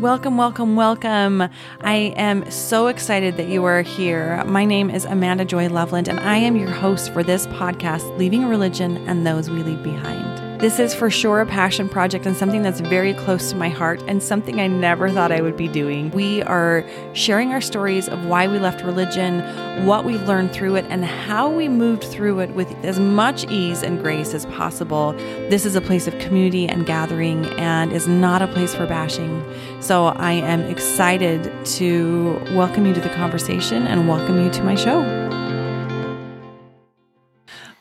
Welcome, welcome, welcome. I am so excited that you are here. My name is Amanda Joy Loveland, and I am your host for this podcast, Leaving Religion and Those We Leave Behind. This is for sure a passion project and something that's very close to my heart and something I never thought I would be doing. We are sharing our stories of why we left religion, what we've learned through it, and how we moved through it with as much ease and grace as possible. This is a place of community and gathering and is not a place for bashing. So I am excited to welcome you to the conversation and welcome you to my show.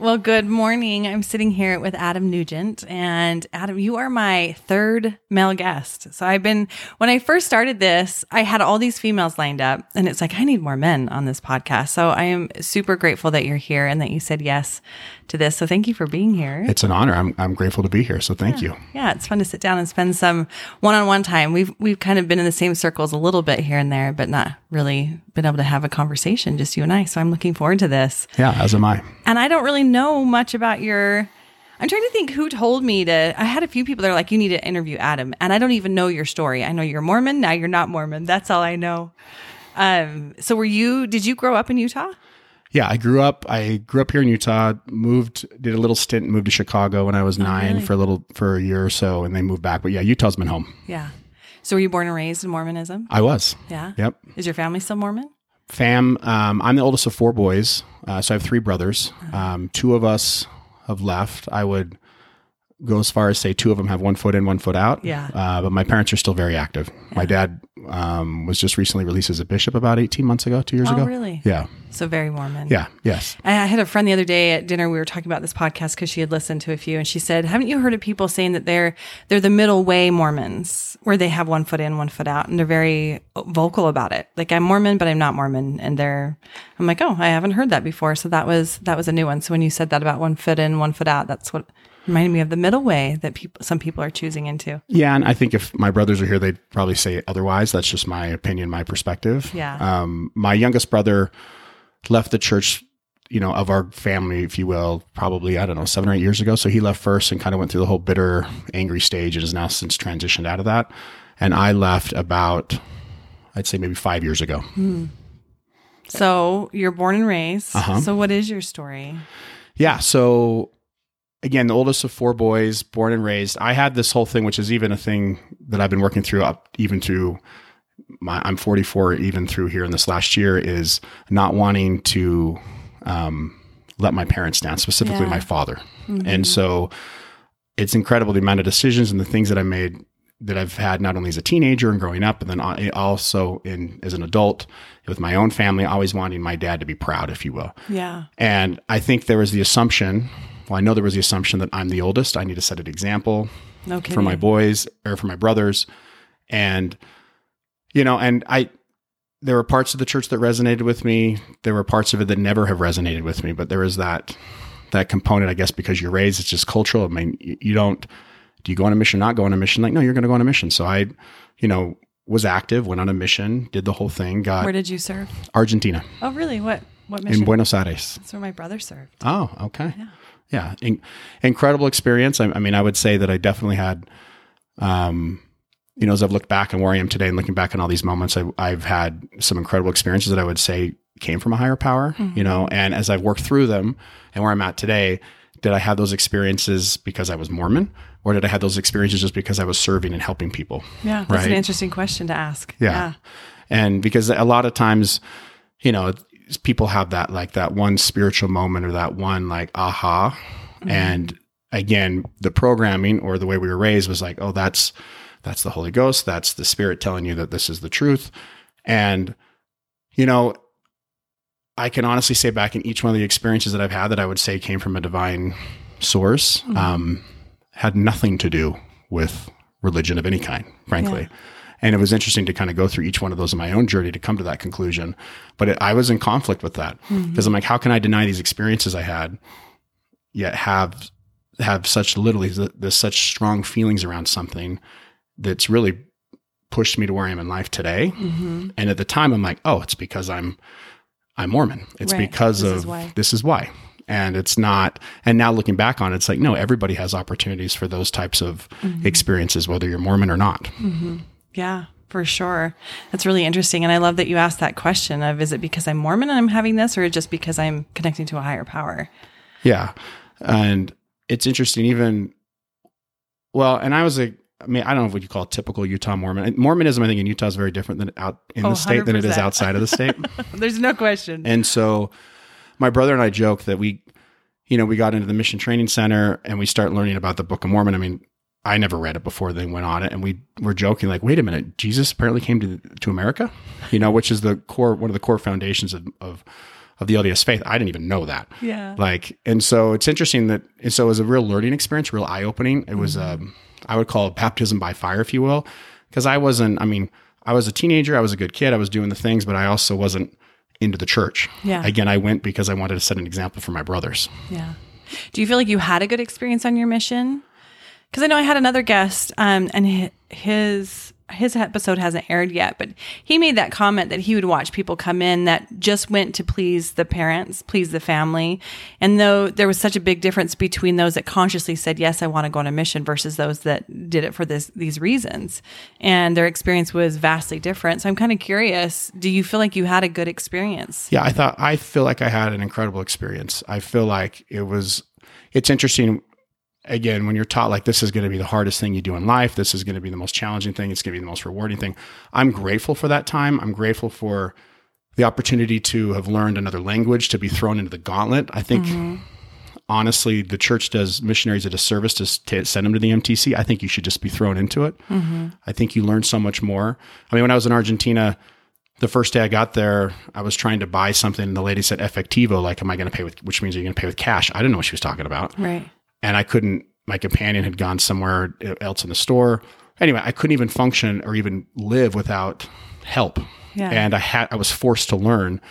Well, good morning. I'm sitting here with Adam Nugent. And Adam, you are my third male guest. So I've been, when I first started this, I had all these females lined up. And it's like, I need more men on this podcast. So I am super grateful that you're here and that you said yes to this. So thank you for being here. It's an honor. I'm, I'm grateful to be here. So thank yeah. you. Yeah, it's fun to sit down and spend some one-on-one time. We've we've kind of been in the same circles a little bit here and there, but not really been able to have a conversation, just you and I. So I'm looking forward to this. Yeah, as am I. And I don't really know much about your I'm trying to think who told me to. I had a few people that are like, you need to interview Adam. And I don't even know your story. I know you're Mormon. Now you're not Mormon. That's all I know. Um, so were you, did you grow up in Utah? Yeah, I grew up. I grew up here in Utah. Moved, did a little stint, moved to Chicago when I was nine really? for a little for a year or so, and then moved back. But yeah, Utah's been home. Yeah. So were you born and raised in Mormonism? I was. Yeah. Yep. Is your family still Mormon? Fam. Um, I'm the oldest of four boys, uh, so I have three brothers. Um, two of us have left. I would go as far as say two of them have one foot in, one foot out. Yeah. Uh, but my parents are still very active. My dad um, was just recently released as a bishop about 18 months ago, two years Oh, ago. really? Yeah. So very Mormon. Yeah. Yes. I I had a friend the other day at dinner. We were talking about this podcast because she had listened to a few, and she said, "Haven't you heard of people saying that they're they're the middle way Mormons, where they have one foot in, one foot out, and they're very vocal about it? Like I'm Mormon, but I'm not Mormon." And they're, I'm like, "Oh, I haven't heard that before." So that was that was a new one. So when you said that about one foot in, one foot out, that's what reminded me of the middle way that people some people are choosing into. Yeah, and I think if my brothers are here, they'd probably say otherwise. That's just my opinion, my perspective. Yeah. Um, my youngest brother left the church, you know, of our family, if you will, probably I don't know seven or eight years ago. So he left first and kind of went through the whole bitter, angry stage, and has now since transitioned out of that. And I left about, I'd say maybe five years ago. So you're born and raised. Uh-huh. So what is your story? Yeah. So again, the oldest of four boys, born and raised. I had this whole thing, which is even a thing that I've been working through up even to my I'm 44, even through here in this last year, is not wanting to um, let my parents down, specifically Yeah. my father. And so it's incredible the amount of decisions and the things that I made that I've had not only as a teenager and growing up, and then also in as an adult with my own family, always wanting my dad to be proud, if you will. Yeah. And I think there was the assumption, well, I know there was the assumption that I'm the oldest. I need to set an example No for my boys or for my brothers. And, you know, and I, there were parts of the church that resonated with me. There were parts of it that never have resonated with me, but there was that, that component, I guess, because you're raised, it's just cultural. I mean, you, you don't, do you go on a mission, not go on a mission? Like, no, you're going to go on a mission. So I, you know, was active, went on a mission, did the whole thing, got Where did you serve? Argentina Oh, really? What what mission? in Buenos Aires. That's where my brother served. Oh, okay. Yeah. In- incredible experience. I, I mean, I would say that I definitely had, um, you know, as I've looked back and where I am today and looking back on all these moments, I, I've had some incredible experiences that I would say came from a higher power, you know, and as I've worked through them and where I'm at today, did I have those experiences because I was Mormon or did I have those experiences just because I was serving and helping people? Yeah, that's an interesting question to ask. Yeah. And because a lot of times, you know, people have that like that one spiritual moment or that one like aha. And again, the programming or the way we were raised was like, oh, that's that's the Holy Ghost, that's the Spirit telling you that this is the truth. And you know, I can honestly say back in each one of the experiences that I've had that I would say came from a divine source, um, had nothing to do with religion of any kind, frankly. And it was interesting to kind of go through each one of those in my own journey to come to that conclusion. But it, I was in conflict with that because I'm like, how can I deny these experiences I had, yet have have such literally th- there's such strong feelings around something that's really pushed me to where I am in life today. Mm-hmm. And at the time, I'm like, oh, it's because I'm I'm Mormon. It's Right. because This of is this is why. And it's not. And now looking back on it, it's like no, everybody has opportunities for those types of Mm-hmm. experiences, whether you're Mormon or not. Yeah. For sure. That's really interesting. And I love that you asked that question of is it because I'm Mormon and I'm having this or just because I'm connecting to a higher power? Yeah. And it's interesting, even, well, and I was a, I mean, I don't know what you call typical Utah Mormon. Mormonism, I think, in Utah is very different than out in Oh, the state than it is outside of the state. There's no question. And so my brother and I joke that we, you know, we got into the mission training center and we start learning about the Book of Mormon. I mean, I never read it before they went on it. And we were joking like, wait a minute, Jesus apparently came to, to America, you know, which is the core, one of the core foundations of, of, of the LDS faith. I didn't even know that. yeah. Like, and so it's interesting that, and so it was a real learning experience, real eye opening. It was, um, I would call it baptism by fire, if you will, because I wasn't, I mean, I was a teenager, I was a good kid, I was doing the things, but I also wasn't into the church. Yeah. Again, I went because I wanted to set an example for my brothers. Yeah. Do you feel like you had a good experience on your mission? Because I know I had another guest, um, and his his episode hasn't aired yet, but he made that comment that he would watch people come in that just went to please the parents, please the family, and though there was such a big difference between those that consciously said yes, I want to go on a mission versus those that did it for this these reasons, and their experience was vastly different. So I'm kind of curious. Do you feel like you had a good experience? Yeah, I thought I feel like I had an incredible experience. I feel like it was it's interesting again when you're taught like this is going to be the hardest thing you do in life, this is going to be the most challenging thing, it's going to be the most rewarding thing. I'm grateful for that time. I'm grateful for the opportunity to have learned another language, to be thrown into the gauntlet. I think mm-hmm. honestly, the church does missionaries a disservice to, send them to the MTC. I think you should just be thrown into it. Mm-hmm. I think you learn so much more. I mean, when I was in Argentina, the first day I got there, I was trying to buy something, and the lady said "effectivo," like, "Am I going to pay with?" Which means are you're going to pay with cash. I didn't know what she was talking about, Right. And I couldn't. My companion had gone somewhere else in the store. Anyway, I couldn't even function or even live without help. Yeah. And I had I was forced to learn.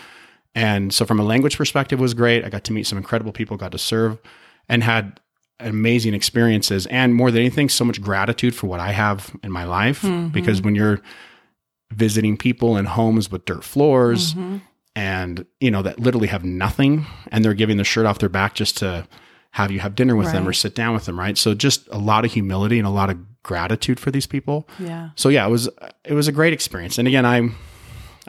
And so from a language perspective it was great. I got to meet some incredible people, got to serve and had amazing experiences and more than anything so much gratitude for what I have in my life mm-hmm. because when you're visiting people in homes with dirt floors mm-hmm. and you know that literally have nothing and they're giving the shirt off their back just to have you have dinner with them or sit down with them, right? So just a lot of humility and a lot of gratitude for these people Yeah. so yeah, it was it was a great experience. And again, I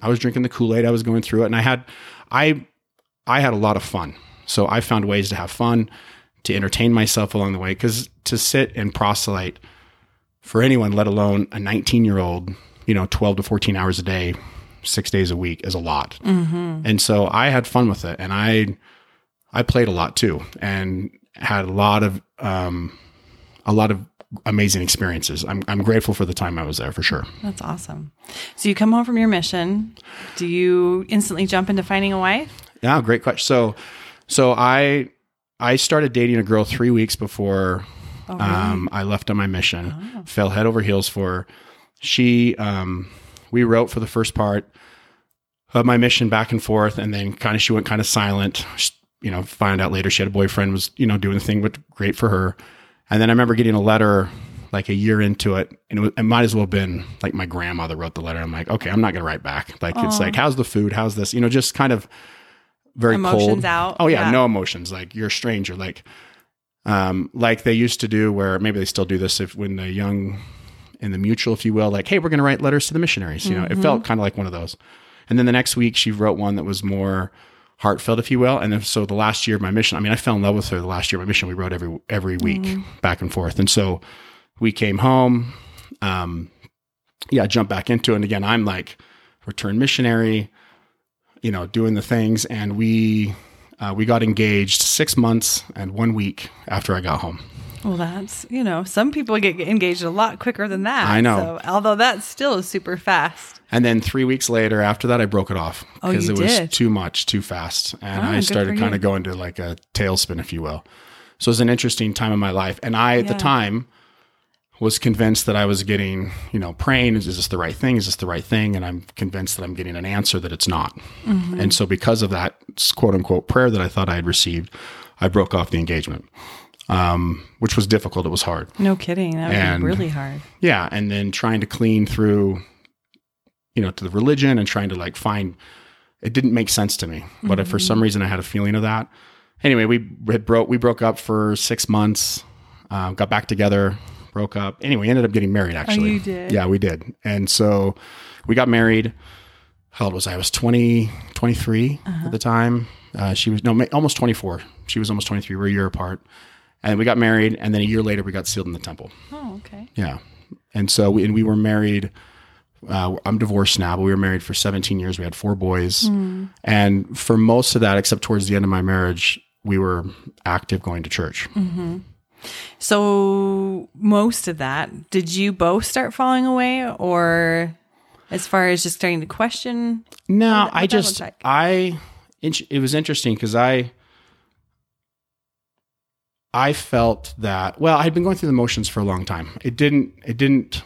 I was drinking the Kool Aid. I was going through it, and I had I I had a lot of fun. So I found ways to have fun, to entertain myself along the way. Because to sit and proselyte for anyone, let alone a 19 year old, you know, 12 to 14 hours a day, six days a week, is a lot. Mm-hmm. And so I had fun with it, and I I played a lot too, and had a lot of um, a lot of amazing experiences. I'm I'm grateful for the time I was there for sure. That's awesome. So you come home from your mission. Do you instantly jump into finding a wife? Yeah, great question. So, so I I started dating a girl three weeks before um, I left on my mission. Fell head over heels for her. She. Um, we wrote for the first part of my mission back and forth, and then kind of she went kind of silent. She- you know, find out later she had a boyfriend was you know doing the thing, but great for her. And then I remember getting a letter like a year into it, and it, was, it might as well have been like my grandmother wrote the letter. I'm like, okay, I'm not going to write back. Like it's like, how's the food? How's this? You know, just kind of very Emotions cold. out. Oh yeah, Yeah. no emotions. Like you're a stranger. Like, um, like they used to do, where maybe they still do this if when the young in the mutual, if you will, like, hey, we're going to write letters to the missionaries. You know, it felt kind of like one of those. And then the next week, she wrote one that was more heartfelt, if you will. And then, so the last year of my mission, I mean, I fell in love with her the last year of my mission. We wrote every every week back and forth. And so we came home. Um, yeah, jump back into it. And again, I'm like return missionary, you know, doing the things. And we uh, we got engaged six months and one week after I got home. Well, that's, you know, some people get engaged a lot quicker than that. I know. So, although that still is super fast. And then three weeks later, after that, I broke it off Oh, because you it was did? too much, too fast, and Oh, I started kind of going to like a tailspin, if you will. So it was an interesting time in my life, and I at Yeah. the time was convinced that I was getting, you know, praying. Is, is this the right thing? Is this the right thing? And I'm convinced that I'm getting an answer that it's not. Mm-hmm. And so because of that quote unquote prayer that I thought I had received, I broke off the engagement, um, which was difficult. It was hard. No kidding. That would And- be really hard. Yeah, and then trying to clean through, you know, to the religion and trying to like find. It didn't make sense to me, but for some reason I had a feeling of that. Anyway, we had broke we broke up for six months, um, got back together, broke up. Anyway, ended up getting married actually. Oh, you did? Yeah, we did. And so we got married. How old was I? I was 20, 23 Uh-huh. at the time. Uh, she was no, almost 24. She was almost 23. We were a year apart. And we got married. And then a year later, we got sealed in the temple. Oh, okay. Yeah. And so we, and we were married. Uh, I'm divorced now, but we were married for 17 years. We had four boys. And for most of that, except towards the end of my marriage, we were active going to church. So most of that, did you both start falling away, or as far as just starting to question? No, I just like? I it was interesting because I I felt that well, I had been going through the motions for a long time. It didn't it didn't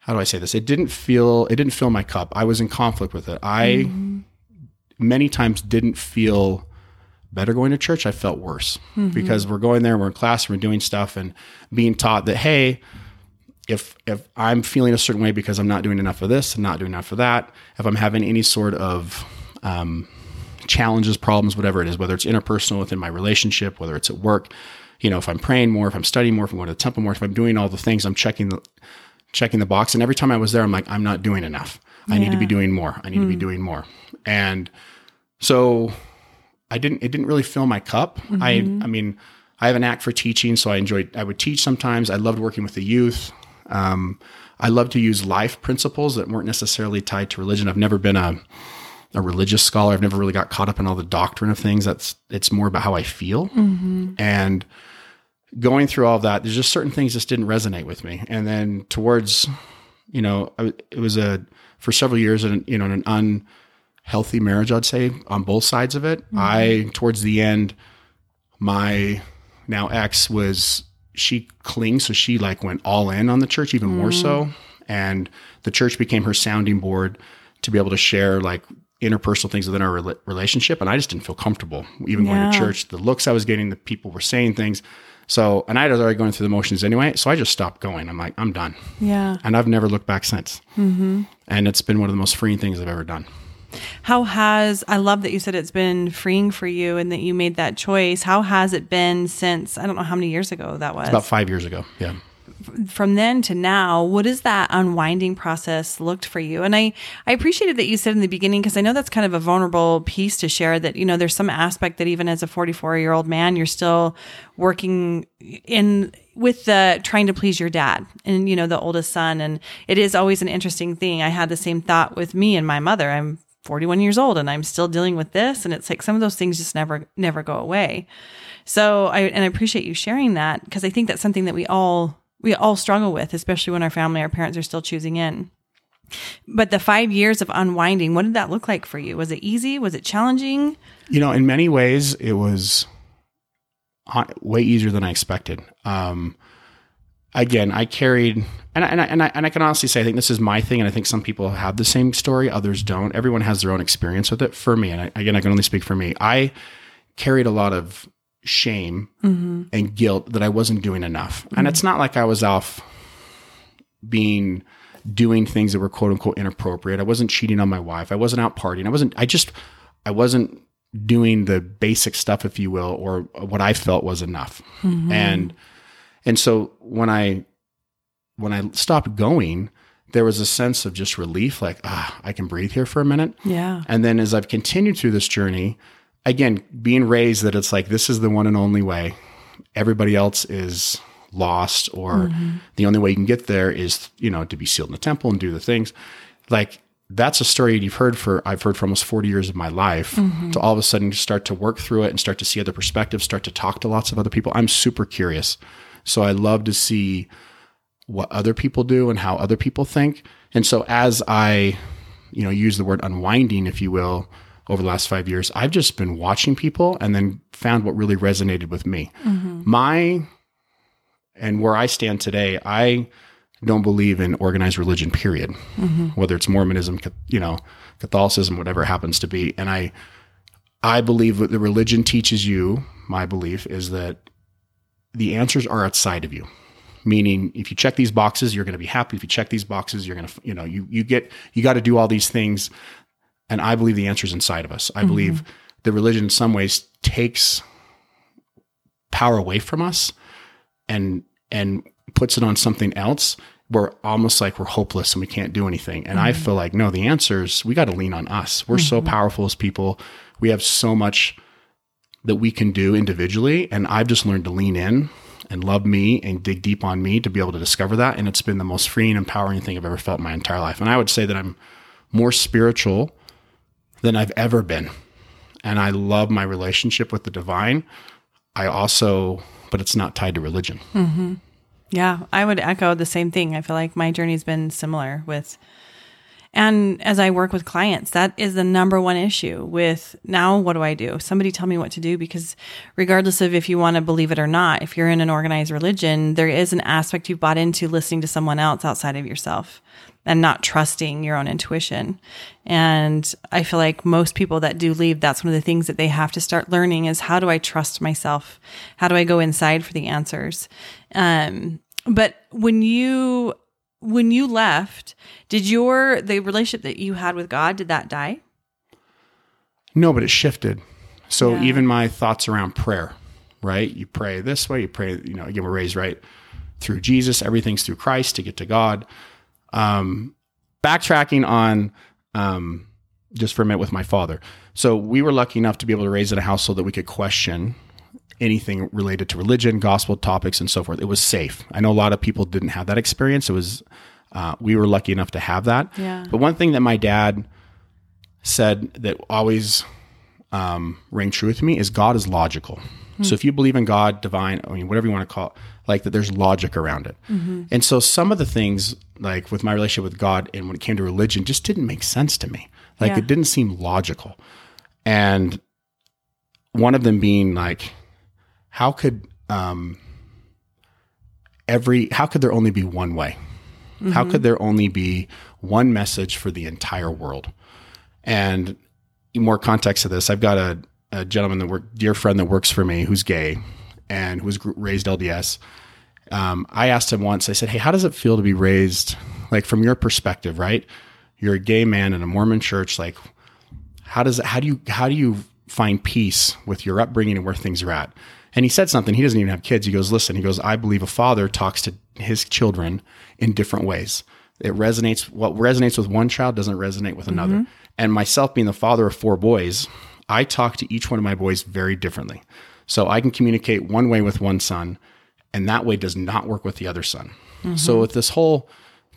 how do I say this? It didn't feel it didn't fill my cup. I was in conflict with it. I many times didn't feel better going to church. I felt worse because we're going there, we're in class, we're doing stuff and being taught that hey, if if I'm feeling a certain way because I'm not doing enough of this, I'm not doing enough of that, if I'm having any sort of um, challenges, problems, whatever it is, whether it's interpersonal within my relationship, whether it's at work, you know, if I'm praying more, if I'm studying more, if I'm going to the temple more, if I'm doing all the things, I'm checking the checking the box. And every time I was there, I'm like, I'm not doing enough. I need to be doing more. I need to be doing more. And so I didn't it didn't really fill my cup. I I mean, I have an act for teaching, so I enjoyed I would teach sometimes. I loved working with the youth. Um, I love to use life principles that weren't necessarily tied to religion. I've never been a a religious scholar. I've never really got caught up in all the doctrine of things. That's it's more about how I feel. Mm-hmm. And going through all of that, there's just certain things just didn't resonate with me. And then towards, you know, I, it was a for several years, an, you know, an unhealthy marriage. I'd say on both sides of it. Mm-hmm. I towards the end, my now ex was she clings, so she like went all in on the church even more mm. so, and the church became her sounding board to be able to share like interpersonal things within our rela- relationship. And I just didn't feel comfortable even going to church. The looks I was getting, the people were saying things. So, and I was already going through the motions anyway. So I just stopped going. I'm like, I'm done. Yeah. And I've never looked back since. Mm-hmm. And it's been one of the most freeing things I've ever done. How has I love that you said it's been freeing for you and that you made that choice. How has it been since I don't know how many years ago that was? About five years ago. Yeah. From then to now, what has that unwinding process looked for you? And I, I appreciated that you said in the beginning, because I know that's kind of a vulnerable piece to share that, you know, there's some aspect that even as a 44 year old man, you're still working in with the trying to please your dad and, you know, the oldest son. And it is always an interesting thing. I had the same thought with me and my mother. I'm 41 years old and I'm still dealing with this. And it's like some of those things just never, never go away. So I, and I appreciate you sharing that because I think that's something that we all, we all struggle with, especially when our family, our parents are still choosing in. But the five years of unwinding, what did that look like for you? Was it easy? Was it challenging? You know, in many ways, it was way easier than I expected. Um, again, I carried, and I, and I, and I and I can honestly say, I think this is my thing, and I think some people have the same story, others don't. Everyone has their own experience with it. For me, and I, again, I can only speak for me. I carried a lot of shame mm-hmm. and guilt that I wasn't doing enough, and mm-hmm. it's not like I was off being doing things that were quote unquote inappropriate. I wasn't cheating on my wife. I wasn't out partying. I wasn't, I just, I wasn't doing the basic stuff, if you will, or what I felt was enough. Mm-hmm. And, and so when I, when I stopped going, there was a sense of just relief, like, ah, I can breathe here for a minute. Yeah. And then as I've continued through this journey, again, being raised that it's like, this is the one and only way. Everybody else is lost, or mm-hmm. the only way you can get there is, you know, to be sealed in the temple and do the things. Like, that's a story you've heard for, I've heard for almost 40 years of my life mm-hmm. to all of a sudden start to work through it and start to see other perspectives, start to talk to lots of other people. I'm super curious. So I love to see what other people do and how other people think. And so as I, you know, use the word unwinding, if you will, over the last five years, I've just been watching people and then found what really resonated with me. Mm-hmm. My, and where I stand today, I don't believe in organized religion, period. Mm-hmm. Whether it's Mormonism, you know, Catholicism, whatever it happens to be. And I, I believe that the religion teaches you, my belief is that the answers are outside of you meaning if you check these boxes you're going to be happy if you check these boxes you're going to you know you you get you got to do all these things and i believe the answer is inside of us i mm-hmm. believe the religion in some ways takes power away from us and and puts it on something else, we're almost like we're hopeless and we can't do anything. And I mm-hmm. feel like, no, the answer is we got to lean on us. We're so mm-hmm. powerful as people. We have so much that we can do individually. And I've just learned to lean in and love me and dig deep on me to be able to discover that. And it's been the most freeing, empowering thing I've ever felt in my entire life. And I would say that I'm more spiritual than I've ever been. And I love my relationship with the divine. I also, but it's not tied to religion. Mm-hmm. Yeah, I would echo the same thing. I feel like my journey's been similar with and as I work with clients, that is the number one issue with now what do I do? Somebody tell me what to do because regardless of if you want to believe it or not, if you're in an organized religion, there is an aspect you've bought into listening to someone else outside of yourself and not trusting your own intuition. And I feel like most people that do leave, that's one of the things that they have to start learning is how do I trust myself? How do I go inside for the answers? Um, but when you when you left, did your the relationship that you had with God did that die? No, but it shifted. So Yeah. even my thoughts around prayer, right? You pray this way, you pray, you know, again, we're raised right through Jesus, everything's through Christ to get to God. Um, backtracking on um, just for a minute with my father. So we were lucky enough to be able to raise in a household that we could question anything related to religion, gospel topics, and so forth. It was safe. I know a lot of people didn't have that experience. It was, uh, we were lucky enough to have that. Yeah. But one thing that my dad said that always um, rang true with me is God is logical. So if you believe in God, divine, I mean, whatever you want to call it, like that, there's logic around it. And so some of the things, like with my relationship with God and when it came to religion, just didn't make sense to me. Like Yeah. it didn't seem logical. And one of them being like, how could um, every how could there only be one way? How could there only be one message for the entire world? And more context to this, I've got a, a gentleman that work, dear friend that works for me who's gay and who was raised LDS. Um, I asked him once, I said, Hey, how does it feel to be raised, like from your perspective, right? You're a gay man in a Mormon church. Like, how does it, how do you, how do you find peace with your upbringing and where things are at? And he said something, he doesn't even have kids. He goes, listen, he goes, I believe a father talks to his children in different ways. It resonates, what resonates with one child doesn't resonate with another. Mm-hmm. And myself being the father of four boys, I talk to each one of my boys very differently. So I can communicate one way with one son, and that way does not work with the other son. Mm-hmm. So with this whole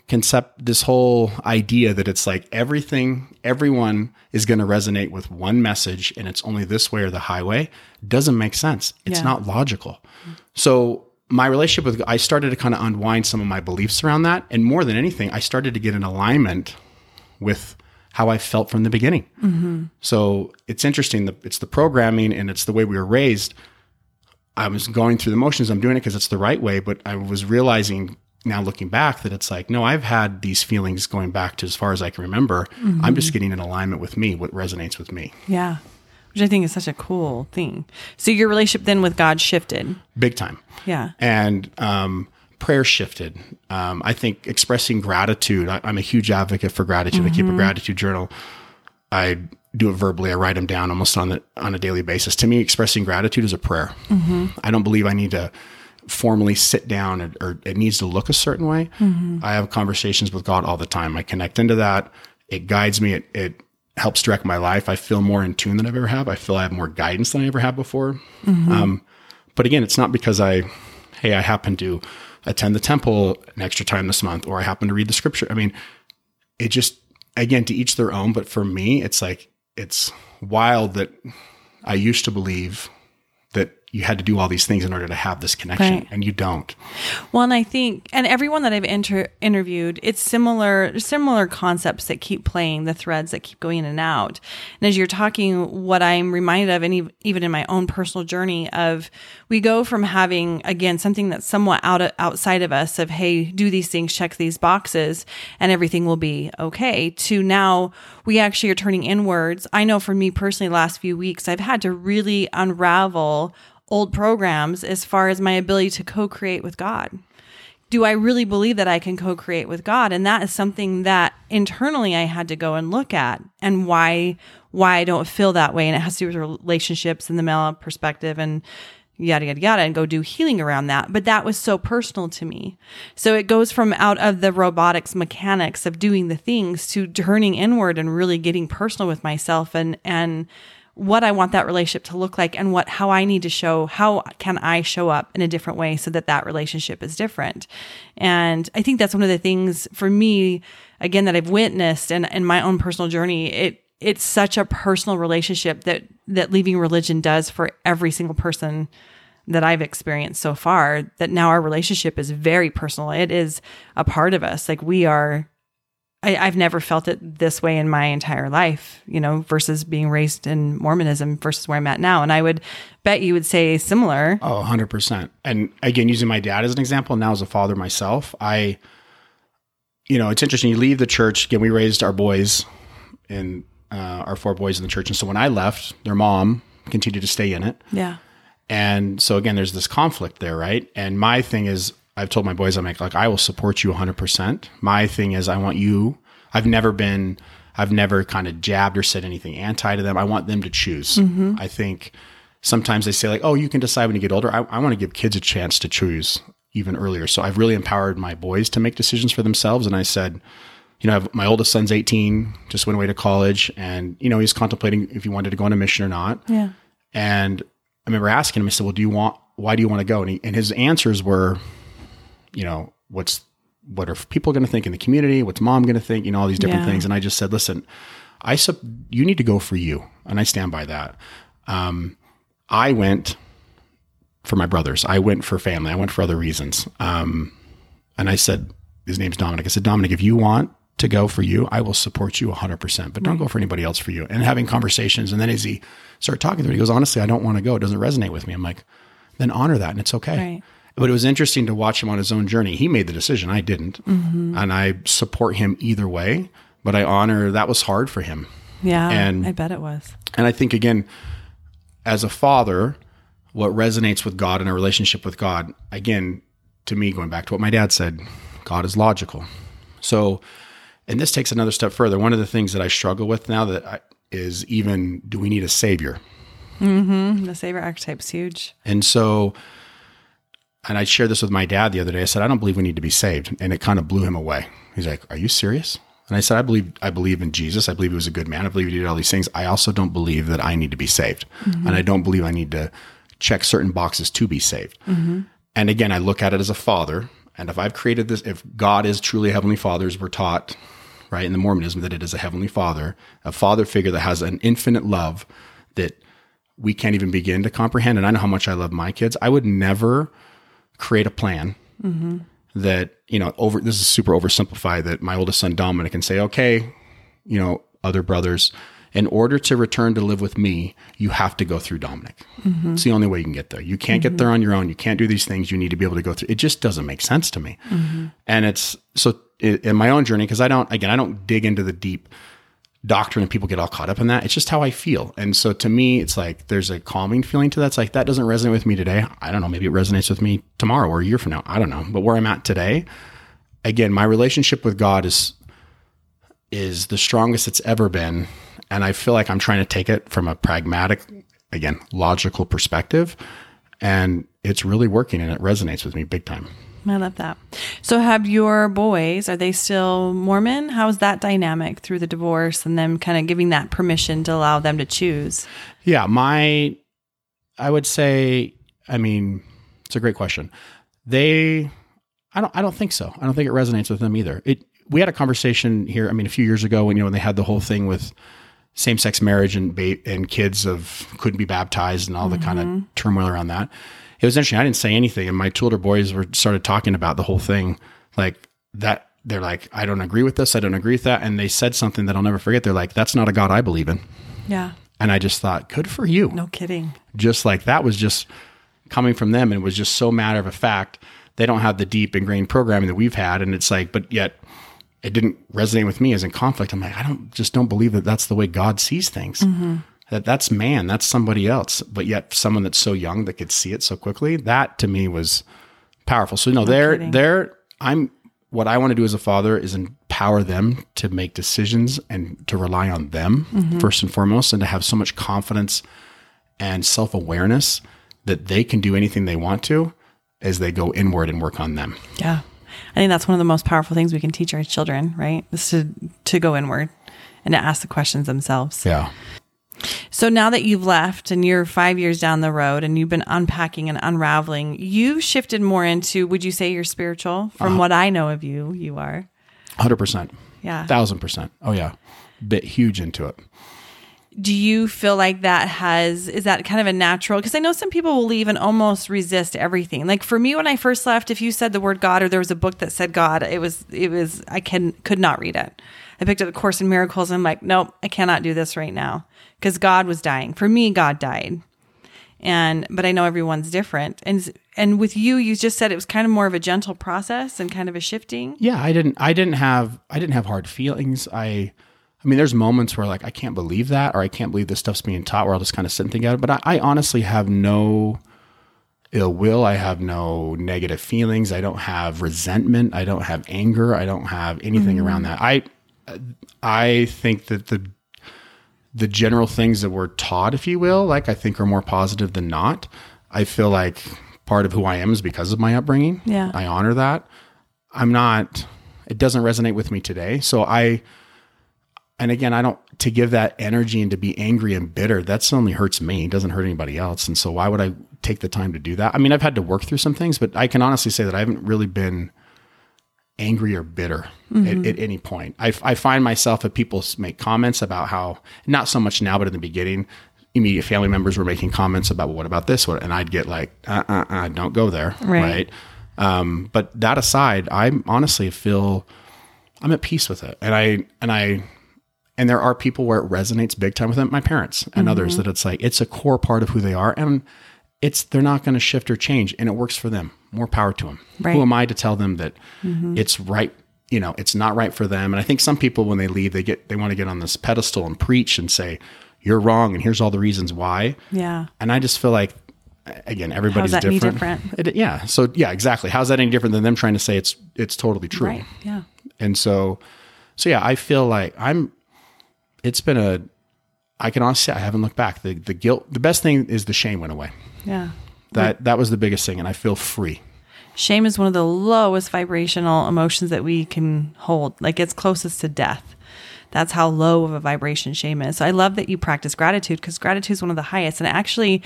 concept, this whole idea that it's like everything, everyone is going to resonate with one message, and it's only this way or the highway, doesn't make sense. It's Yeah. not logical. So my relationship with I started to kind of unwind some of my beliefs around that, and more than anything, I started to get in alignment with how I felt from the beginning. Mm-hmm. So it's interesting. The, it's the programming and it's the way we were raised. I was going through the motions. I'm doing it because it's the right way, but I was realizing now looking back that it's like, no, I've had these feelings going back to as far as I can remember. I'm just getting in alignment with me, what resonates with me. Yeah. Which I think is such a cool thing. So your relationship then with God shifted. Big time. Yeah. and um, prayer shifted. Um, I think expressing gratitude. I, I'm a huge advocate for gratitude. I keep a gratitude journal. I do it verbally. I write them down almost on the on a daily basis. To me, expressing gratitude is a prayer. I don't believe I need to formally sit down or, or it needs to look a certain way. I have conversations with God all the time. I connect into that. It guides me. It, it helps direct my life. I feel more in tune than I've ever have. I feel I have more guidance than I ever have before. Um, but again, it's not because I, hey, I happen to attend the temple an extra time this month, or I happen to read the scripture. I mean, it just, again, to each their own. But for me, it's like, it's wild that I used to believe you had to do all these things in order to have this connection, Right. and you don't. Well, and I think, and everyone that I've inter- interviewed, it's similar, similar concepts that keep playing, the threads that keep going in and out. And as you're talking, what I'm reminded of, and even in my own personal journey, of we go from having again something that's somewhat out of, outside of us, of hey, do these things, check these boxes, and everything will be okay. To now we actually are turning inwards. I know for me personally, last few weeks, I've had to really unravel old programs as far as my ability to co-create with God. Do I really believe that I can co-create with God? And that is something that internally I had to go and look at and why why I don't feel that way. And it has to do with relationships and the male perspective and yada, yada, yada, and go do healing around that. But that was so personal to me. So it goes from out of the robotics mechanics of doing the things to turning inward and really getting personal with myself and, and, what I want that relationship to look like and what how I need to show how can I show up in a different way so that that relationship is different. And I think that's one of the things for me again that I've witnessed and in my own personal journey it it's such a personal relationship that that leaving religion does for every single person that I've experienced so far that now our relationship is very personal. It is a part of us. Like we are I, have never felt it this way in my entire life, you know, versus being raised in Mormonism versus where I'm at now. And I would bet you would say similar. Oh, 100%. And again, using my dad as an example, now as a father myself, I, you know, it's interesting. You leave the church. Again, we raised our boys and uh, our four boys in the church. And so when I left, their mom continued to stay in it. Yeah. And so again, there's this conflict there, right? And my thing is, I've told my boys, I'm like, like I will support you 100%. My thing is, I want you. I've never been, I've never kind of jabbed or said anything anti to them. I want them to choose. Mm-hmm. I think sometimes they say like, oh, you can decide when you get older. I, I want to give kids a chance to choose even earlier. So I've really empowered my boys to make decisions for themselves. And I said, you know, my oldest son's 18, just went away to college, and you know, he's contemplating if he wanted to go on a mission or not. Yeah. And I remember asking him, I said, well, do you want? Why do you want to go? And, he, and his answers were, you know, what's what are people going to think in the community? What's mom going to think? You know, all these different yeah. things. And I just said, listen, I sub, you need to go for you, and I stand by that. Um, I went for my brothers. I went for family. I went for other reasons. Um, and I said, his name's Dominic. I said, Dominic, if you want to go for you, I will support you 100%, but don't go for anybody else for you. And having conversations. And then as he started talking to me, he goes, honestly, I don't want to go. It doesn't resonate with me. I'm like, then honor that and it's okay. Right. But it was interesting to watch him on his own journey. He made the decision. I didn't. Mm-hmm. And I support him either way, but I honor that was hard for him. Yeah. And I bet it was. And I think, again, as a father, what resonates with God and a relationship with God, again, to me, going back to what my dad said, God is logical. So, and this takes another step further. One of the things that I struggle with now that I, is even do we need a savior? Mm-hmm. The savior archetype's huge. And so and I shared this with my dad the other day. I said, I don't believe we need to be saved. And it kind of blew him away. He's like, Are you serious? And I said, I believe I believe in Jesus. I believe he was a good man. I believe he did all these things. I also don't believe that I need to be saved. Mm-hmm. And I don't believe I need to check certain boxes to be saved. Mm-hmm. And again, I look at it as a father. And if I've created this, if God is truly a heavenly father, as we're taught, right, in the Mormonism, that it is a heavenly father, a father figure that has an infinite love that we can't even begin to comprehend. And I know how much I love my kids. I would never create a plan mm-hmm. that you know over this is super oversimplified that my oldest son dominic can say okay you know other brothers in order to return to live with me you have to go through dominic mm-hmm. it's the only way you can get there you can't mm-hmm. get there on your own you can't do these things you need to be able to go through it just doesn't make sense to me and it's so in my own journey because i don't again i don't dig into the deep doctrine and people get all caught up in that. It's just how I feel. And so to me, it's like there's a calming feeling to that. It's like that doesn't resonate with me today. I don't know. Maybe it resonates with me tomorrow or a year from now. I don't know. But where I'm at today, again, my relationship with God is is the strongest it's ever been. And I feel like I'm trying to take it from a pragmatic, again, logical perspective. And it's really working and it resonates with me big time. I love that. So, have your boys, are they still Mormon? How's that dynamic through the divorce and them kind of giving that permission to allow them to choose? Yeah, my, I would say, I mean, it's a great question. They, I don't, I don't think so. I don't think it resonates with them either. It, we had a conversation here, I mean, a few years ago when, you know, when they had the whole thing with, same sex marriage and ba- and kids of couldn't be baptized and all the mm-hmm. kind of turmoil around that it was interesting. I didn't say anything, and my two older boys were started talking about the whole thing, like that. They're like, I don't agree with this. I don't agree with that. And they said something that I'll never forget. They're like, that's not a God I believe in. Yeah. And I just thought, good for you. No kidding. Just like that was just coming from them, and it was just so matter of a fact. They don't have the deep ingrained programming that we've had, and it's like, but yet it didn't resonate with me as in conflict. I'm like, I don't just don't believe that that's the way God sees things. Mm-hmm that that's man, that's somebody else, but yet someone that's so young that could see it so quickly. That to me was powerful. So no, no they're kidding. they're I'm what I want to do as a father is empower them to make decisions and to rely on them mm-hmm. first and foremost, and to have so much confidence and self awareness that they can do anything they want to as they go inward and work on them. Yeah. I think that's one of the most powerful things we can teach our children, right? Is to to go inward and to ask the questions themselves. Yeah. So now that you've left and you're five years down the road and you've been unpacking and unraveling, you've shifted more into, would you say you're spiritual? From Uh-huh. what I know of you, you are. 100%. Yeah. Thousand percent. Oh yeah. Bit huge into it. Do you feel like that has, is that kind of a natural? Because I know some people will leave and almost resist everything. Like for me, when I first left, if you said the word God or there was a book that said God, it was, it was, I can, could not read it. I picked up a Course in Miracles and I'm like, nope, I cannot do this right now because God was dying. For me, God died. And, but I know everyone's different. And, and with you, you just said it was kind of more of a gentle process and kind of a shifting. Yeah, I didn't I didn't have I didn't have hard feelings. I I mean there's moments where like I can't believe that or I can't believe this stuff's being taught where I'll just kind of sit and think about it. But I, I honestly have no ill will. I have no negative feelings. I don't have resentment. I don't have anger. I don't have anything around mm-hmm. that. I I think that the the general things that we're taught, if you will, like I think are more positive than not. I feel like part of who I am is because of my upbringing. Yeah. I honor that. I'm not it doesn't resonate with me today. So I and again, I don't to give that energy and to be angry and bitter, that's only hurts me. It doesn't hurt anybody else. And so why would I take the time to do that? I mean, I've had to work through some things, but I can honestly say that I haven't really been angry or bitter at, at any point. I, I find myself that people make comments about how not so much now, but in the beginning, immediate family members were making comments about well, what about this and I'd get like, uh, uh, uh, don't go there, Right. right? Um, but that aside, I honestly feel I'm at peace with it, and I and I and there are people where it resonates big time with them, my parents and others that it's like it's a core part of who they are and it's they're not going to shift or change and it works for them. More power to them Right. who am i to tell them that mm-hmm. it's right you know it's not right for them? And i think some people when they leave they get they want to get on this pedestal and preach and say you're wrong and here's all the reasons why. Yeah. and i just feel like again everybody's any different, It- yeah so yeah exactly. How's that any different than them trying to say it's it's totally true? Right. Yeah. and so so yeah i feel like i'm it's been a i can honestly say i haven't looked back. The the guilt the best thing is the shame went away Yeah. that that was the biggest thing and i feel free Shame is one of the lowest vibrational emotions that we can hold. Like it's closest to death. That's how low of a vibration shame is. So I love that you practice gratitude because gratitude is one of the highest. And actually,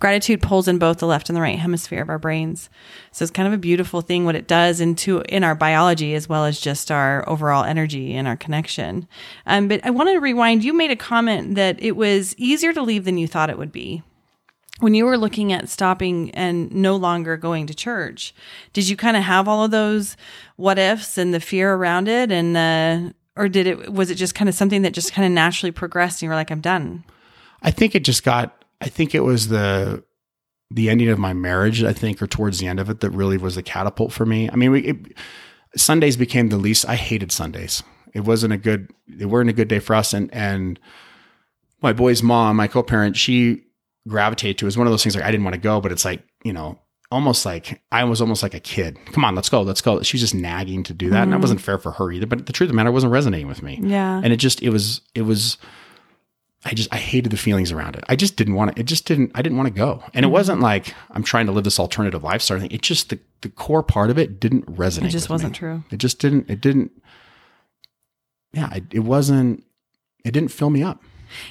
gratitude pulls in both the left and the right hemisphere of our brains. So it's kind of a beautiful thing what it does into in our biology as well as just our overall energy and our connection. Um, but I wanted to rewind. You made a comment that it was easier to leave than you thought it would be when you were looking at stopping and no longer going to church, did you kind of have all of those what ifs and the fear around it, and uh, or did it was it just kind of something that just kind of naturally progressed and you were like, I'm done? i think it just got i think it was the the ending of my marriage i think or towards the end of it that really was the catapult for me. I mean we it, sundays became the least i hated sundays. It wasn't a good they weren't a good day for us. And and my boy's mom my co-parent she gravitated to was one of those things like i didn't want to go but it's like you know almost like i was almost like a kid come on let's go let's go she was just nagging to do that and that mm-hmm. wasn't fair for her either but the truth of the matter wasn't resonating with me Yeah. and it just it was it was I just I hated the feelings around it. I just didn't want to. It just didn't. I didn't want to go. And it mm-hmm. wasn't like I'm trying to live this alternative lifestyle thing. It just the the core part of it didn't resonate. It just wasn't me. true. It just didn't. It didn't. Yeah, it, it wasn't. It didn't fill me up.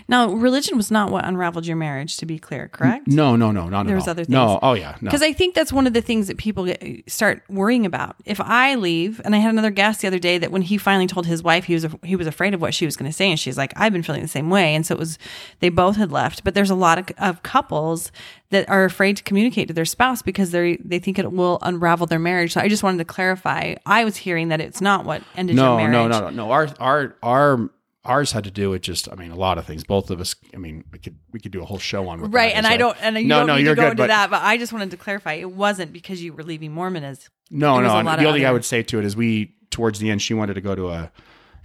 Now, religion was not what unraveled your marriage, to be clear, correct? No, no, no, not There at was all. other No, oh yeah, no. Because I think that's one of the things that people get, start worrying about. If I leave, and I had another guest the other day that when he finally told his wife he was he was afraid of what she was going to say, and she's like, "I've been feeling the same way," and so it was they both had left. But there's a lot of, of couples that are afraid to communicate to their spouse because they they think it will unravel their marriage. So I just wanted to clarify. I was hearing that it's not what ended no, your no, marriage. no, no, no. Our our our ours had to do with just. I mean, a lot of things. Both of us. I mean, we could we could do a whole show on Right, that and. I don't, and you no, don't no, need you're to go good, into but that, but I just wanted to clarify it wasn't because you were leaving Mormonism. No, no. a and The only thing I would say to it is we towards the end she wanted to go to a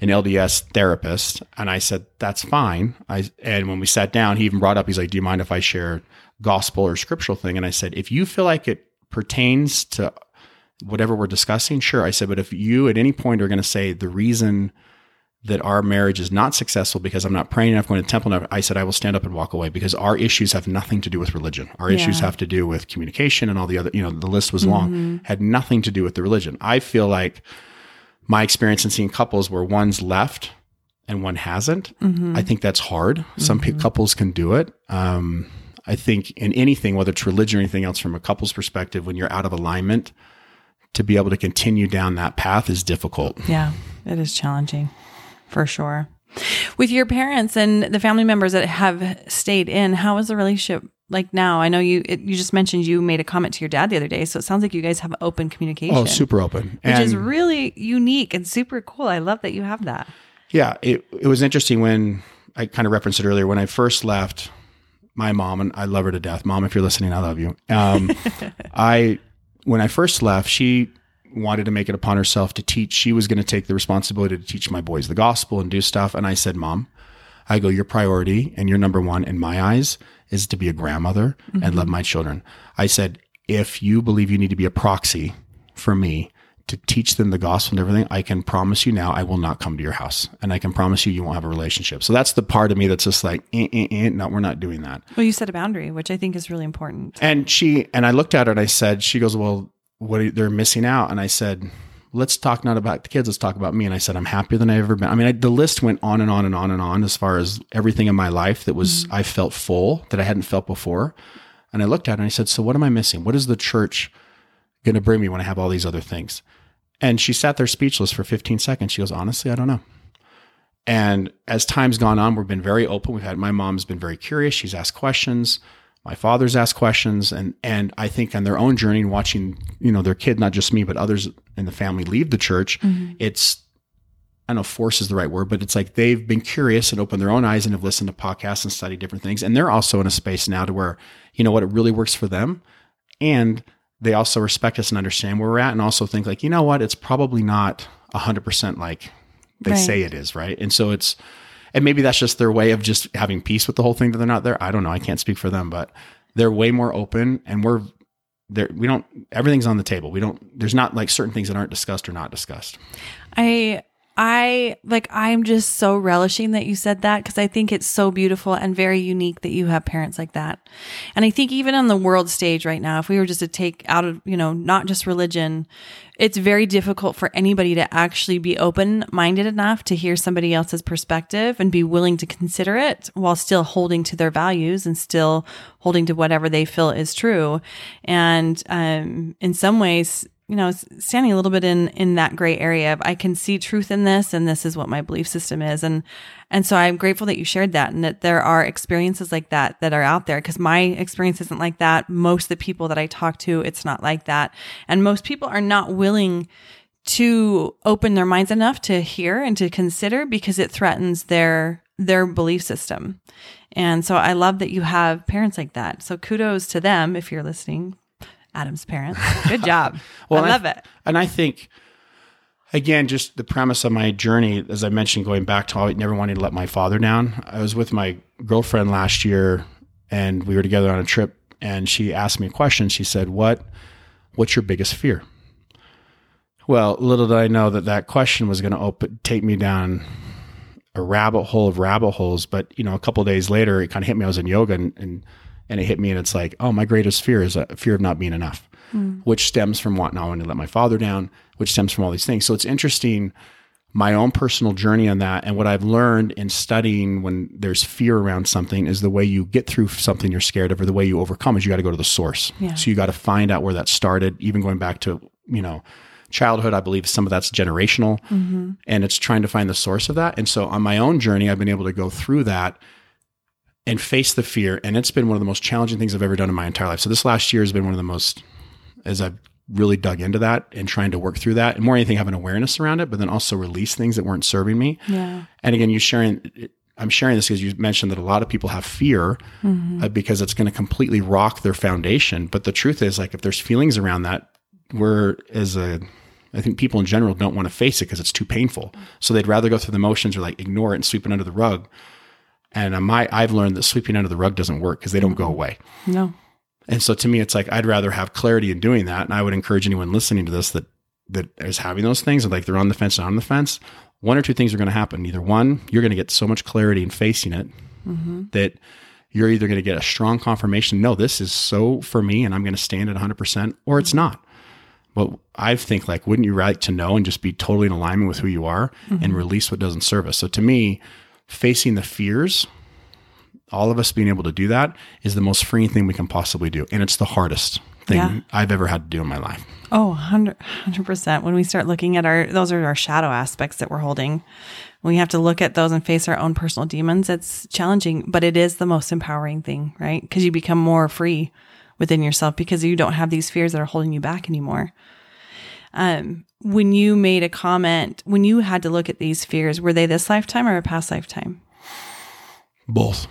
an LDS therapist, and I said that's fine. I and when we sat down, he even brought up he's like, "Do you mind if I share gospel or scriptural thing?" And I said, "If you feel like it pertains to whatever we're discussing, sure." I said, "But if you at any point are going to say the reason." That our marriage is not successful because I'm not praying enough, going to temple enough, I said I will stand up and walk away because our issues have nothing to do with religion. Our issues have to do with communication and all the other, you know, the list was long, mm-hmm. had nothing to do with the religion. I feel like my experience in seeing couples where one's left and one hasn't, mm-hmm. I think that's hard. Some pe- mm-hmm. couples can do it. Um, I think in anything, whether it's religion or anything else, from a couple's perspective, when you're out of alignment, to be able to continue down that path is difficult. Yeah, it is challenging for sure. With your parents and the family members that have stayed in, how is the relationship like now? I know you it, you just mentioned you made a comment to your dad the other day, so it sounds like you guys have open communication. Oh, super open. Which is really unique and super cool. I love that you have that. Yeah, it it was interesting when I kind of referenced it earlier. When I first left, my mom and I love her to death. Mom, if you're listening, I love you. Um, I when I first left, she wanted to make it upon herself to teach. She was going to take the responsibility to teach my boys the gospel and do stuff. And I said, Mom, I go, your priority and your number one in my eyes is to be a grandmother and love my children. I said, if you believe you need to be a proxy for me to teach them the gospel and everything, I can promise you now I will not come to your house. And I can promise you you won't have a relationship. So that's the part of me that's just like, eh, eh, eh, no, we're not doing that. Well, you set a boundary, which I think is really important. And she, and I looked at her and I said, she goes, well, what are, they're missing out. And I said, let's talk not about the kids. Let's talk about me. And I said, I'm happier than I've ever been. I mean, I, the list went on and on and on and on as far as everything in my life that was, mm-hmm. I felt full that I hadn't felt before. And I looked at her and I said, so what am I missing? What is the church going to bring me when I have all these other things? And she sat there speechless for 15 seconds. She goes, honestly, I don't know. And as time's gone on, we've been very open. We've had my mom's been very curious. She's asked questions. My father's asked questions, and and I think on their own journey, and watching you know their kid, not just me, but others in the family leave the church, mm-hmm. it's I don't know force is the right word, but it's like they've been curious and opened their own eyes and have listened to podcasts and studied different things, and they're also in a space now to where you know what it really works for them, and they also respect us and understand where we're at, and also think like you know what, it's probably not hundred percent like they Right. say it is, right? And so it's, and maybe that's just their way of just having peace with the whole thing that they're not there. I don't know. I can't speak for them, but they're way more open and we're there. We don't, everything's on the table. We don't, there's not like certain things that aren't discussed or not discussed. I I like I'm just so relishing that you said that because I think it's so beautiful and very unique that you have parents like that. And I think even on the world stage right now, if we were just to take out of, you know, not just religion, it's very difficult for anybody to actually be open minded enough to hear somebody else's perspective and be willing to consider it while still holding to their values and still holding to whatever they feel is true. And um, in some ways, you know, standing a little bit in in that gray area of I can see truth in this, and this is what my belief system is, and and so I'm grateful that you shared that, and that there are experiences like that that are out there because my experience isn't like that. Most of the people that I talk to, it's not like that, and most people are not willing to open their minds enough to hear and to consider because it threatens their their belief system. And so I love that you have parents like that. So kudos to them if you're listening. Adam's parents. Good job. Well, I love it. And I think, again, just the premise of my journey, as I mentioned, going back to I never wanting to let my father down. I was with my girlfriend last year, and we were together on a trip, and she asked me a question. She said, "What, what's your biggest fear?" Well, little did I know that that question was going to open, take me down a rabbit hole of rabbit holes. But you know, a couple of days later, it kind of hit me. I was in yoga, and, and and it hit me, and it's like, oh, my greatest fear is a fear of not being enough, hmm. which stems from what not wanting to let my father down, which stems from all these things. So it's interesting my own personal journey on that and what I've learned in studying when there's fear around something is the way you get through something you're scared of or the way you overcome is you got to go to the source. Yeah. So you got to find out where that started, even going back to, you know, childhood, I believe some of that's generational mm-hmm. and it's trying to find the source of that. And so on my own journey, I've been able to go through that and face the fear. And it's been one of the most challenging things I've ever done in my entire life. So this last year has been one of the most, as I've really dug into that and trying to work through that and more anything have an awareness around it, but then also release things that weren't serving me. Yeah. And again, you sharing, I'm sharing this because you mentioned that a lot of people have fear uh, because it's going to completely rock their foundation. But the truth is, like, if there's feelings around that, we're as a, I think people in general don't want to face it because it's too painful. So they'd rather go through the motions or like ignore it and sweep it under the rug. And my, I've learned that sweeping under the rug doesn't work because they don't go away. No. And so to me, it's like I'd rather have clarity in doing that. And I would encourage anyone listening to this that that is having those things, and like they're on the fence and on the fence. one or two things are going to happen. Either one, you're going to get so much clarity in facing it mm-hmm. that you're either going to get a strong confirmation, no, this is so for me and I'm going to stand at 100%, or it's not. But I think like, wouldn't you like to know and just be totally in alignment with who you are mm-hmm. and release what doesn't serve us? So to me, facing the fears, all of us being able to do that is the most freeing thing we can possibly do. And it's the hardest thing Yeah. I've ever had to do in my life. Oh, 100 percent. When we start looking at our, those are our shadow aspects that we're holding. When we have to look at those and face our own personal demons, it's challenging, but it is the most empowering thing, right? Because you become more free within yourself because you don't have these fears that are holding you back anymore. Um, when you made a comment, when you had to look at these fears, were they this lifetime or a past lifetime? Both.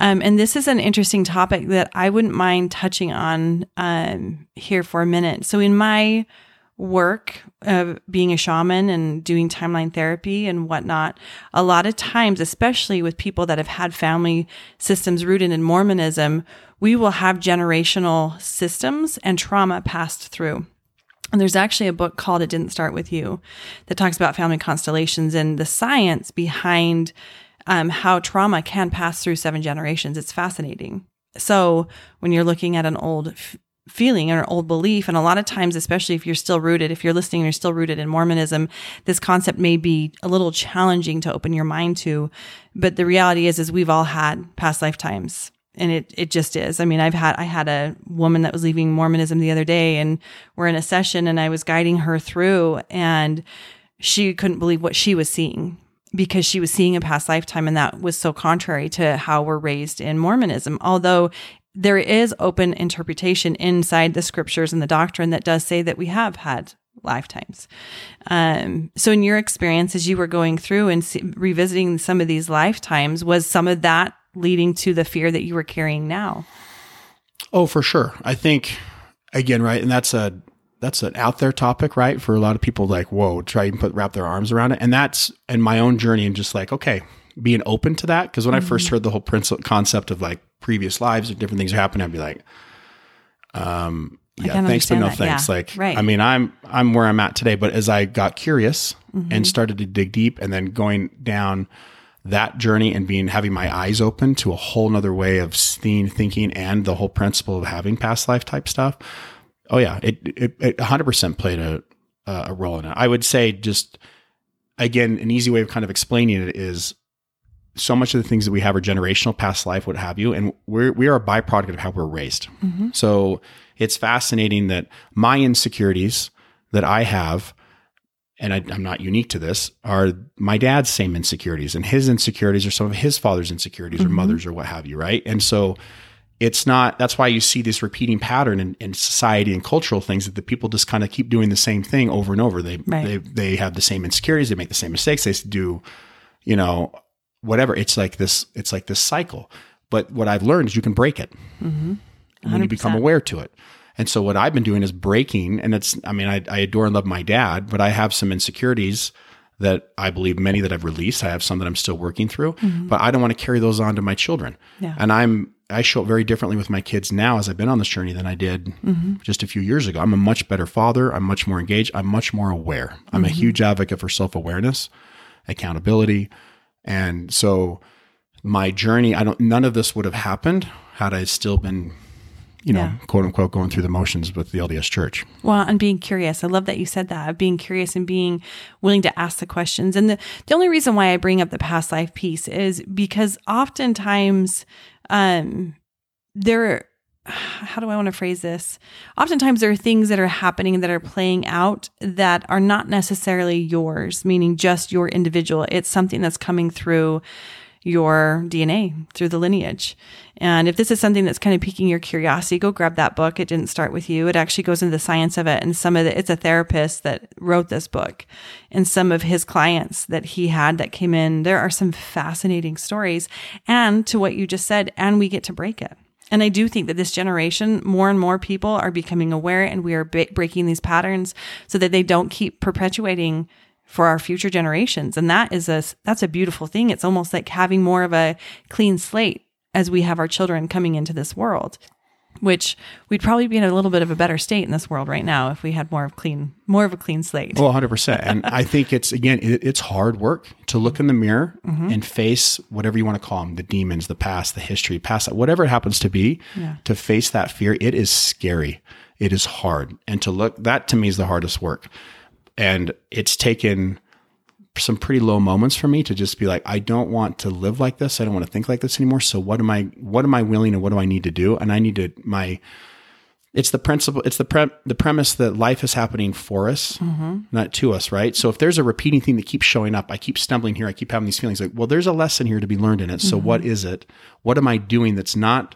Um, and this is an interesting topic that I wouldn't mind touching on um, here for a minute. So, in my work of being a shaman and doing timeline therapy and whatnot, a lot of times, especially with people that have had family systems rooted in Mormonism, we will have generational systems and trauma passed through. And there's actually a book called It Didn't Start With You that talks about family constellations and the science behind um, how trauma can pass through seven generations. It's fascinating. So when you're looking at an old f- feeling or old belief, and a lot of times, especially if you're still rooted, if you're listening, you're still rooted in Mormonism, this concept may be a little challenging to open your mind to. But the reality is, is we've all had past lifetimes and it it just is. I mean, I've had I had a woman that was leaving Mormonism the other day, and we're in a session, and I was guiding her through, and she couldn't believe what she was seeing because she was seeing a past lifetime, and that was so contrary to how we're raised in Mormonism. Although there is open interpretation inside the scriptures and the doctrine that does say that we have had lifetimes. Um, so, in your experience, as you were going through and see, revisiting some of these lifetimes, was some of that leading to the fear that you were carrying now? Oh, for sure. I think again, right, and that's a that's an out there topic, right? For a lot of people, like, whoa, try and put wrap their arms around it, and that's in my own journey, and just like, okay, being open to that, because when I first heard the whole principle concept of like previous lives or different things happening, I'd be like, um, yeah, thanks but no that, thanks. yeah. Like, Right. I mean, I'm I'm where I'm at today, but as I got curious Mm-hmm. and started to dig deep, and then going down that journey and being having my eyes open to a whole nother way of seeing, thinking, and the whole principle of having past life type stuff. Oh yeah, it it, it 100% played a a role in it. I would say just again, an easy way of kind of explaining it is so much of the things that we have are generational, past life, what have you, and we're we are a byproduct of how we're raised. Mm-hmm. So it's fascinating that my insecurities that I have, and I, I'm not unique to this, are my dad's same insecurities, and his insecurities are some of his father's insecurities or mother's or what have you, right? And so it's not that's why you see this repeating pattern in, in society and cultural things that the people just kind of keep doing the same thing over and over. They Right. they they have the same insecurities, they make the same mistakes, they do, you know, whatever. It's like this, it's like this cycle. But what I've learned is you can break it when you become aware to it. And so what I've been doing is breaking, and it's, I mean, I, I adore and love my dad, but I have some insecurities that I believe many that I've released. I have some that I'm still working through, mm-hmm. but I don't want to carry those on to my children. Yeah. And I'm, I show up very differently with my kids now as I've been on this journey than I did mm-hmm. just a few years ago. I'm a much better father. I'm much more engaged. I'm much more aware. I'm a mm-hmm. huge advocate for self awareness, accountability. And so my journey, I don't, none of this would have happened had I still been, you know, Yeah. quote unquote, going through the motions with the LDS church. Well, and being curious. I love that you said that, of being curious and being willing to ask the questions. And the, the only reason why I bring up the past life piece is because oftentimes um there how do I want to phrase this? Oftentimes there are things that are happening that are playing out that are not necessarily yours, meaning just your individual. It's something that's coming through your DNA through the lineage. And if this is something that's kind of piquing your curiosity, go grab that book. It didn't start with you. It actually goes into the science of it. And some of the, it's a therapist that wrote this book and some of his clients that he had that came in. There are some fascinating stories. And to what you just said, and we get to break it. And I do think that this generation, more and more people are becoming aware and we are ba- breaking these patterns so that they don't keep perpetuating for our future generations. And that is a, that's a beautiful thing. It's almost like having more of a clean slate as we have our children coming into this world. which we'd probably be in a little bit of a better state in this world right now if we had more of clean, more of a clean slate. Well, 100%. And I think it's, again, it, it's hard work to look in the mirror mm-hmm. and face whatever you want to call them the demons, the past, the history, past, whatever it happens to be, Yeah. to face that fear. It is scary. It is hard. And to look, that to me is the hardest work. And it's taken some pretty low moments for me to just be like, I don't want to live like this. I don't want to think like this anymore. So what am I, what am I willing and what do I need to do? And I need to, my, it's the principle, it's the pre, the premise that life is happening for us, mm-hmm. not to us, right? So if there's a repeating thing that keeps showing up, I keep stumbling here, I keep having these feelings like, well, there's a lesson here to be learned in it. So mm-hmm. what is it? What am I doing that's not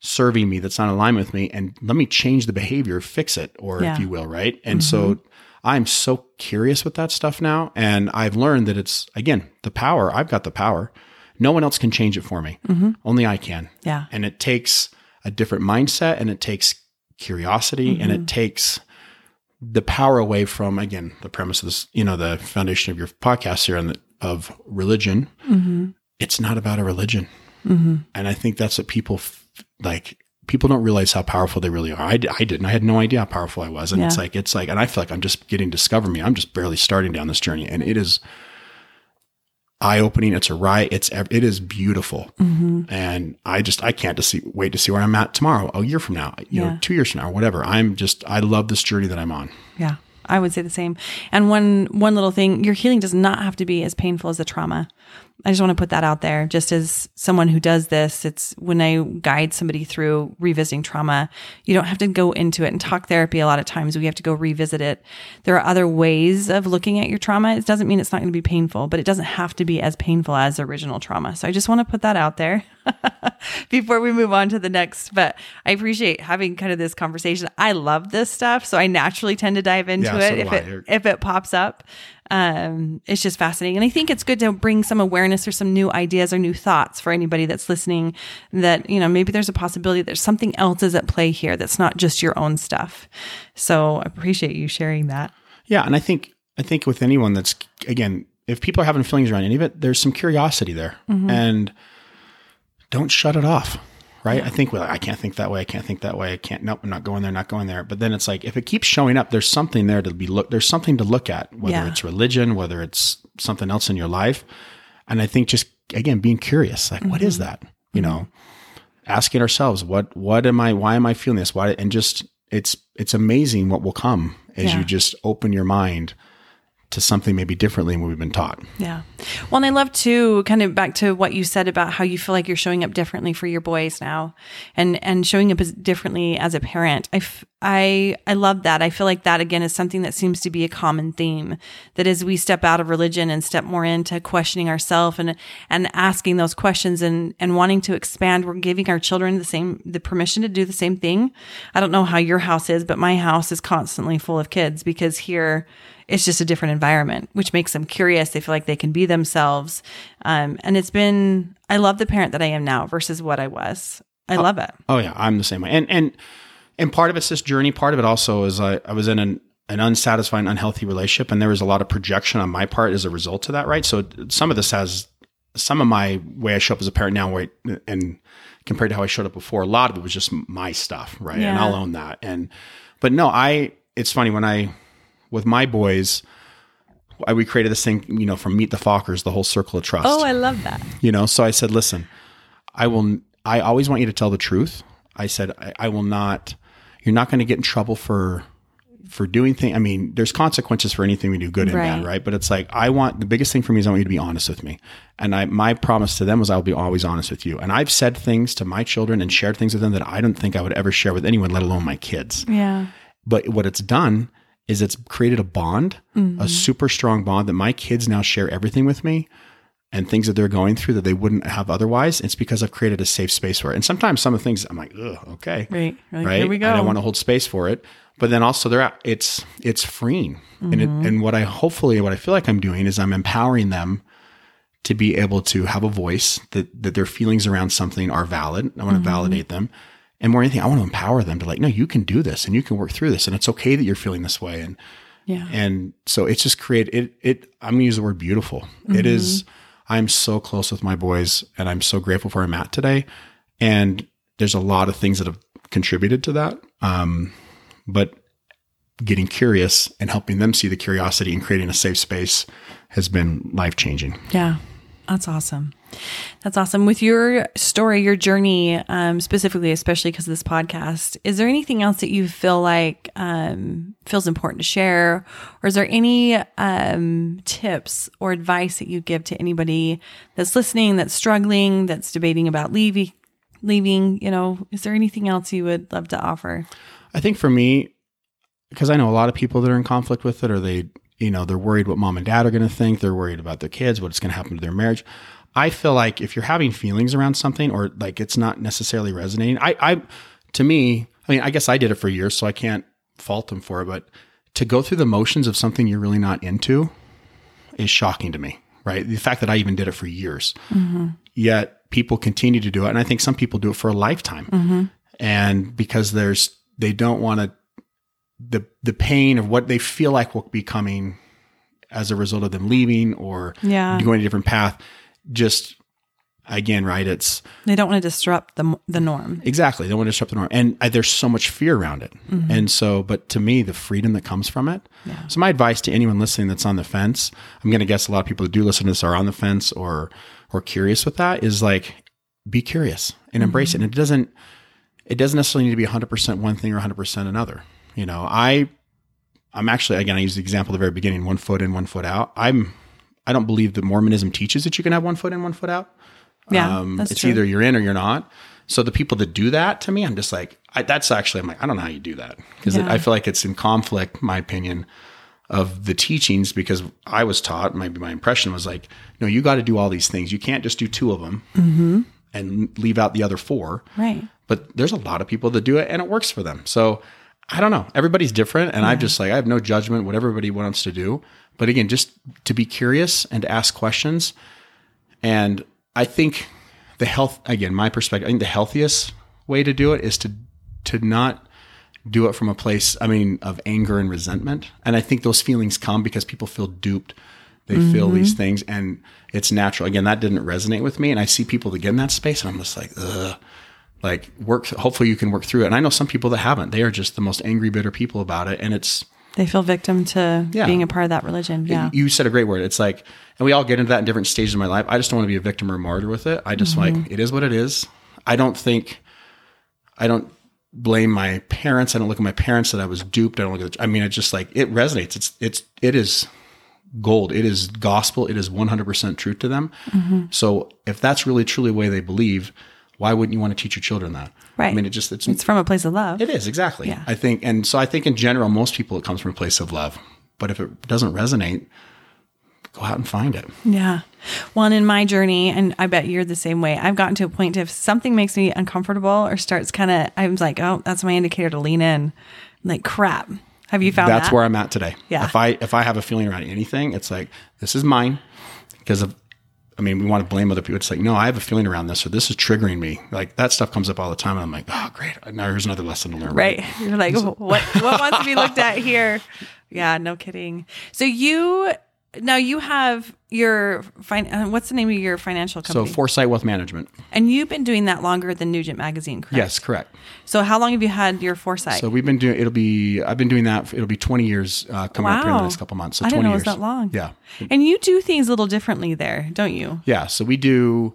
serving me, that's not aligned with me? And let me change the behavior, fix it, or Yeah. if you will, right? And mm-hmm. so I'm so curious with that stuff now. And I've learned that it's, again, the power. I've got the power. No one else can change it for me. Mm-hmm. Only I can. Yeah. And it takes a different mindset and it takes curiosity and it mm-hmm. takes the power away from, again, the premise of this, you know, the foundation of your podcast here and the, of religion. Mm-hmm. It's not about a religion. And I think that's what people f- like. People don't realize how powerful they really are. I didn't. I had no idea how powerful I was. And it's like, it's like, and I feel like I'm just getting discover me. I'm just barely starting down this journey. And it is eye opening. It's a riot. It's, it is beautiful. Mm-hmm. And I just, I can't to see, wait to see where I'm at tomorrow, a year from now, you know, two years from now, whatever. I'm just, I love this journey that I'm on. Yeah, I would say the same. And one one little thing, your healing does not have to be as painful as the trauma. I just want to put that out there. Just as someone who does this, it's when I guide somebody through revisiting trauma, you don't have to go into it and talk therapy. A lot of times we have to go revisit it. There are other ways of looking at your trauma. It doesn't mean it's not going to be painful, but it doesn't have to be as painful as original trauma. So I just want to put that out there before we move on to the next. But I appreciate having kind of this conversation. I love this stuff, so I naturally tend to dive into Yeah, it if it if it pops up. Um, it's just fascinating, and I think it's good to bring some awareness or some new ideas or new thoughts for anybody that's listening. That you know maybe there's a possibility there's something else is at play here that's not just your own stuff. So I appreciate you sharing that. Yeah, and I think I think with anyone that's again, if people are having feelings around any of it, there's some curiosity there, and don't shut it off. Right? I think well, I can't think that way. I can't think that way. I can't. Nope, I'm not going there. Not going there. But then it's like if it keeps showing up, there's something there to be look. There's something to look at, whether Yeah. it's religion, whether it's something else in your life, and I think just again being curious, like what is mm-hmm. that? You know, asking ourselves what what am I? Why am I feeling this? Why? And just it's it's amazing what will come as Yeah. you just open your mind to something maybe differently than what we've been taught. Yeah. Well, and I love to kind of back to what you said about how you feel like you're showing up differently for your boys now and, and showing up as differently as a parent. I, f- I, I love that. I feel like that again is something that seems to be a common theme that as we step out of religion and step more into questioning ourselves and, and asking those questions and, and wanting to expand, we're giving our children the same, the permission to do the same thing. I don't know how your house is, but my house is constantly full of kids because here, it's just a different environment, which makes them curious. They feel like they can be themselves. Um, and it's been, I love the parent that I am now versus what I was. I love it. Oh yeah, I'm the same way. And and and part of it's this journey. Part of it also is I, I was in an an unsatisfying, unhealthy relationship, and there was a lot of projection on my part as a result of that. Right. So some of this has some of my way I show up as a parent now, where and compared to how I showed up before, a lot of it was just my stuff. Right. And I'll own that. And but no, I. It's funny when I with my boys. I, we created this thing, you know, from Meet the Fockers, the whole circle of trust Oh, I love that. you know so i said listen i will i always want you to tell the truth i said i, I will not you're not going to get in trouble for for doing things i mean there's consequences for anything we do good and bad Right. right but it's like i want the biggest thing for me is i want you to be honest with me and i my promise to them was i'll be always honest with you and i've said things to my children and shared things with them that i don't think i would ever share with anyone let alone my kids Yeah. but what it's done is it's created a bond, a mm-hmm. super strong bond that my kids now share everything with me and things that they're going through that they wouldn't have otherwise. It's because I've created a safe space for it. And sometimes some of the things I'm like, Ugh, okay, Right. Like, right. Here we go. I don't want to hold space for it. But then also they're at, it's it's freeing. And it, mm-hmm. and what I hopefully what I feel like I'm doing is I'm empowering them to be able to have a voice that that their feelings around something are valid. I want to mm-hmm. validate them. And more than anything, I want to empower them to like, no, you can do this and you can work through this. And it's okay that you're feeling this way. And yeah. and so it's just create it it I'm gonna use the word beautiful. It is I'm so close with my boys and I'm so grateful for where I'm at today. And there's a lot of things that have contributed to that. Um, but getting curious and helping them see the curiosity and creating a safe space has been life changing. Yeah. That's awesome. That's awesome. With your story, your journey, um, specifically, especially because of this podcast, is there anything else that you feel like um, feels important to share, or is there any um, tips or advice that you give to anybody that's listening, that's struggling, that's debating about leaving? Leaving, you know, is there anything else you would love to offer? I think for me, because I know a lot of people that are in conflict with it, or they, you know, they're worried what mom and dad are going to think. They're worried about their kids, what's going to happen to their marriage. I feel like if you're having feelings around something, or like it's not necessarily resonating, I, I, to me, I mean, I guess I did it for years, so I can't fault them for it. But to go through the motions of something you're really not into is shocking to me. Right, the fact that I even did it for years, mm-hmm. yet people continue to do it, and I think some people do it for a lifetime. Mm-hmm. And because there's, they don't want to the the pain of what they feel like will be coming as a result of them leaving or yeah. going a different path. Just again, right? It's they don't want to disrupt the the norm. Exactly, they don't want to disrupt the norm, and uh, there's so much fear around it. Mm-hmm. And so, but to me, the freedom that comes from it. Yeah. So, my advice to anyone listening that's on the fence, I'm going to guess a lot of people that do listen to this are on the fence or or curious with that. Is like be curious and mm-hmm. embrace it. And it doesn't it doesn't necessarily need to be 100% one thing or 100% another. You know, I, I'm actually, again, I use the example at the very beginning, one foot in, one foot out. I'm, I don't believe that Mormonism teaches that you can have one foot in, one foot out. Yeah. Um, it's true. either you're in or you're not. So the people that do that to me, I'm just like, I, that's actually, I'm like, I don't know how you do that because yeah. I feel like it's in conflict, my opinion, of the teachings because I was taught, maybe my impression was like, no, you got to do all these things. You can't just do two of them mm-hmm. and leave out the other four. Right. But there's a lot of people that do it and it works for them. So I don't know. Everybody's different. And yeah. I'm just like, I have no judgment, what everybody wants to do. But again, just to be curious and to ask questions. And I think the health, again, my perspective, I think the healthiest way to do it is to, to not do it from a place, I mean, of anger and resentment. And I think those feelings come because people feel duped. They mm-hmm. feel these things and it's natural. Again, that didn't resonate with me. And I see people that get in that space and I'm just like, ugh like work hopefully you can work through it. And i know some people that haven't. They are just the most angry bitter people about it. And it's they feel victim to yeah. being a part of that religion. Yeah. you said a great word. It's like and we all get into that in different stages of my life. I just don't want to be a victim or a martyr with it. I just mm-hmm. like it is what it is. I don't think i don't blame my parents. I don't look at my parents that i was duped. I don't look at the, i mean it just like it resonates. It's it's it is gold. It is gospel. It is 100% truth to them. Mm-hmm. so if that's really truly the way they believe why wouldn't you want to teach your children that? Right. I mean, it just it's it's from a place of love. It is exactly. Yeah. I think, and so I think in general, most people it comes from a place of love. But if it doesn't resonate, go out and find it. Yeah. Well, and in my journey, and I bet you're the same way. I've gotten to a point if something makes me uncomfortable or starts kind of, I'm like, oh, that's my indicator to lean in. I'm like crap. Have you found that? that's that? where I'm at today. Yeah. If I if I have a feeling around anything, it's like this is mine because of I mean, we want to blame other people. It's like, no, I have a feeling around this, or this is triggering me. Like that stuff comes up all the time, and I'm like, oh, great. Now here's another lesson to learn. Right? You're like, what what wants to be looked at here? Yeah, no kidding. So you now you have your fin- uh, what's the name of your financial company? So Foresight Wealth Management. And you've been doing that longer than Nugent Magazine, correct? Yes, correct. So how long have you had your Foresight? So we've been doing. It'll be. I've been doing that. It'll be 20 years uh, coming wow. up here in the next couple months. So I didn't 20 know years. it was that long. Yeah. And you do things a little differently there, don't you? Yeah. So we do.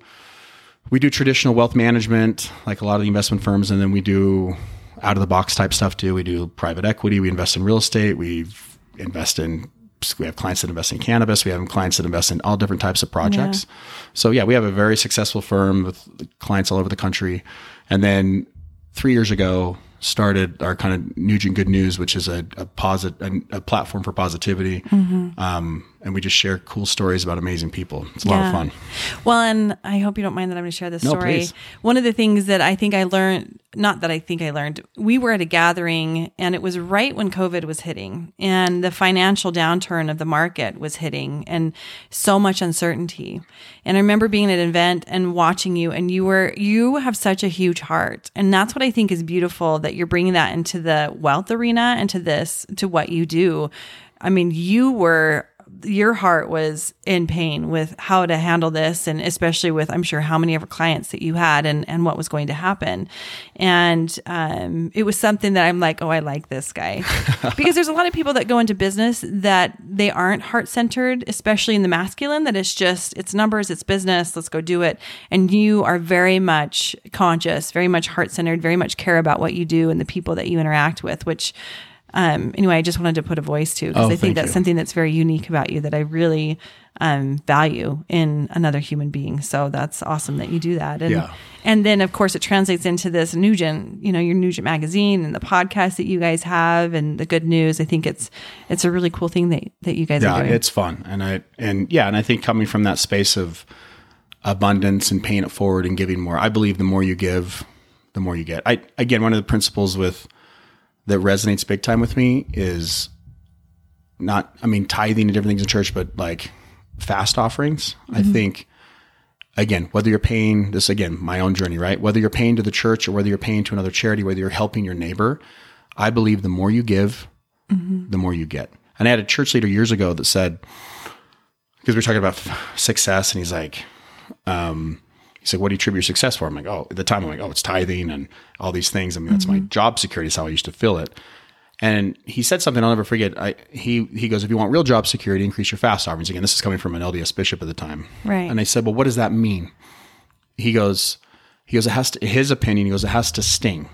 We do traditional wealth management, like a lot of the investment firms, and then we do out of the box type stuff too. We do private equity. We invest in real estate. We invest in we have clients that invest in cannabis. We have clients that invest in all different types of projects. Yeah. So yeah, we have a very successful firm with clients all over the country. And then three years ago, started our kind of Nugent Good News, which is a, a posit a, a platform for positivity. Mm-hmm. Um, and we just share cool stories about amazing people. It's a yeah. lot of fun. Well, and I hope you don't mind that I'm going to share this no, story. Please. One of the things that I think I learned, not that I think I learned, we were at a gathering and it was right when COVID was hitting and the financial downturn of the market was hitting and so much uncertainty. And I remember being at an event and watching you and you were, you have such a huge heart. And that's what I think is beautiful that you're bringing that into the wealth arena and to this, to what you do. I mean, you were your heart was in pain with how to handle this and especially with i'm sure how many of our clients that you had and, and what was going to happen. And um, it was something that i'm like oh i like this guy. Because there's a lot of people that go into business that they aren't heart-centered especially in the masculine that it's just it's numbers it's business let's go do it. And you are very much conscious very much heart-centered very much care about what you do and the people that you interact with which um, anyway, I just wanted to put a voice to because Oh, I think that's you. something that's very unique about you that I really um, value in another human being. So that's awesome that you do that. And Yeah. and then of course it translates into this Nugent, you know, your Nugent magazine and the podcast that you guys have and the good news. I think it's it's a really cool thing that that you guys yeah are doing. it's fun and i and yeah and i think coming from that space of abundance and paying it forward and giving more i believe the more you give the more you get i again one of the principles with that resonates big time with me is not i mean tithing and different things in church but like fast offerings. I think again whether you're paying this again my own journey right? Whether you're paying to the church or whether you're paying to another charity whether you're helping your neighbor i believe the more you give the more you get. And I had a church leader years ago that said, because we are talking about f- success, and he's like, um, he's like, what do you attribute your success for? I'm like, oh, at the time, I'm like, oh, it's tithing and all these things. I mean, that's my mm-hmm. job security. Is how I used to feel it. And he said something I'll never forget. I, he he goes, if you want real job security, increase your fast offerings. Again, this is coming from an LDS bishop at the time. Right. And I said, well, what does that mean? He goes, he goes, it has to. His opinion, he goes, it has to sting.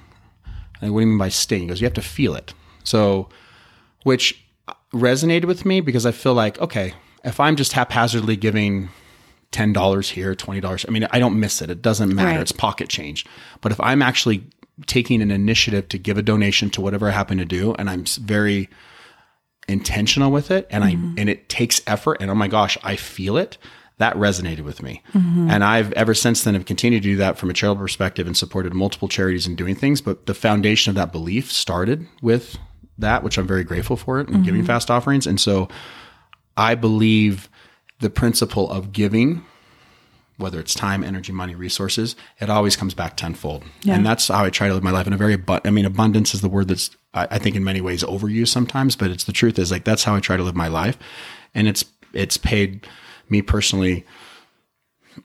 And what do you mean by sting? He goes, you have to feel it. So which resonated with me because I feel like, okay, if I'm just haphazardly giving $10 here, $20, I mean, I don't miss it. It doesn't matter. Right. It's pocket change. But if I'm actually taking an initiative to give a donation to whatever I happen to do, and I'm very intentional with it and I mm-hmm. and it takes effort and oh my gosh, I feel it. That resonated with me. Mm-hmm. And I've ever since then have continued to do that from a charitable perspective and supported multiple charities and doing things. But the foundation of that belief started with that, which I'm very grateful for it and giving mm-hmm. fast offerings. And so I believe the principle of giving, whether it's time, energy, money, resources, it always comes back tenfold. And that's how I try to live my life in a very, but I mean, abundance is the word that's, I, I think in many ways overused sometimes, but it's the truth is like, that's how I try to live my life. And it's, it's paid me personally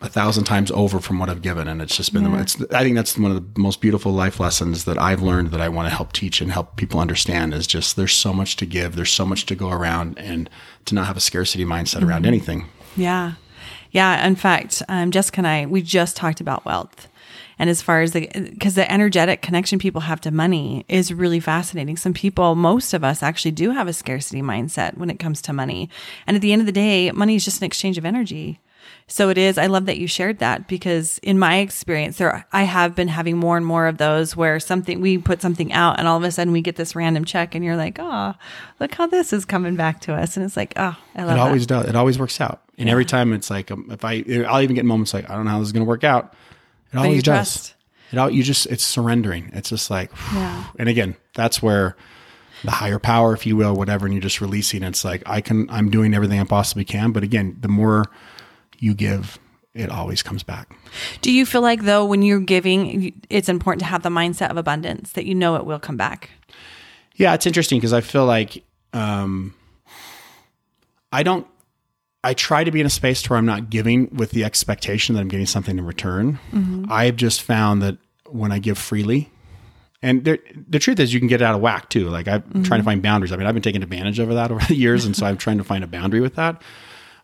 a thousand times over from what I've given. And it's just been, the, it's, I think that's one of the most beautiful life lessons that I've learned that I want to help teach and help people understand is just there's so much to give. There's so much to go around and to not have a scarcity mindset around anything. Yeah. Yeah. In fact, um, Jessica and I, we just talked about wealth. And as far as the, because the energetic connection people have to money is really fascinating. Some people, most of us actually do have a scarcity mindset when it comes to money. And at the end of the day, money is just an exchange of energy. So it is. I love that you shared that because in my experience, there I have been having more and more of those where something we put something out and all of a sudden we get this random check and you're like, oh, look how this is coming back to us, and it's like, oh, I love It that. always does. It always works out. And every time it's like, um, if I, I'll even get moments like, I don't know how this is going to work out. It always you does. trust. It all, you just, it's surrendering. It's just like, Yeah. and again, that's where the higher power, if you will, whatever, and you're just releasing. It's like, I can, I'm doing everything I possibly can. But again, the more you give, it always comes back. Do you feel like though when you're giving, it's important to have the mindset of abundance that you know it will come back? Yeah, it's interesting because I feel like um, I don't. I try to be in a space to where I'm not giving with the expectation that I'm getting something in return. I've just found that when I give freely, and there, the truth is, you can get out of whack too. Like I'm trying to find boundaries. I mean, I've been taking advantage of that over the years, and so I'm trying to find a boundary with that.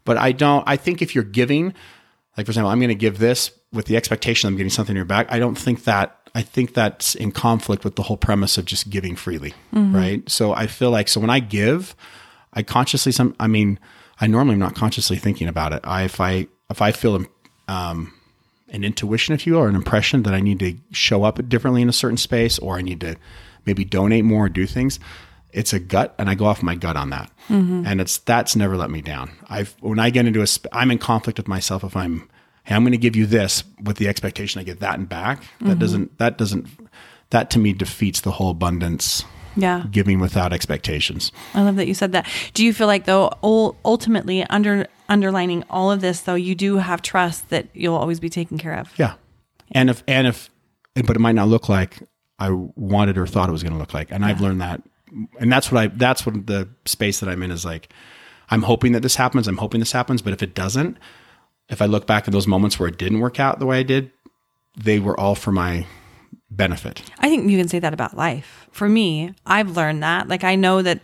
But I don't. I think if you're giving, like for example, I'm going to give this with the expectation I'm getting something in your back. I don't think that. I think that's in conflict with the whole premise of just giving freely, right? So I feel like so when I give, I consciously some. I mean, I normally am not consciously thinking about it. I if I if I feel um, an intuition, if you will, or an impression that I need to show up differently in a certain space, or I need to maybe donate more or do things. It's a gut, and I go off my gut on that, mm-hmm. and it's that's never let me down. I've when I get into a, sp- I'm in conflict with myself if I'm, hey, I'm going to give you this with the expectation I get that and back. That mm-hmm. doesn't that doesn't that to me defeats the whole abundance Yeah. giving without expectations. I love that you said that. Do you feel like though ultimately under underlining all of this though you do have trust that you'll always be taken care of? Yeah. And if, and if, but it might not look like I wanted or thought it was going to look like. And I've learned that. And that's what I, that's what the space that I'm in is like, I'm hoping that this happens. I'm hoping this happens. But if it doesn't, if I look back at those moments where it didn't work out the way I did, they were all for my benefit. I think you can say that about life. For me, I've learned that. Like I know that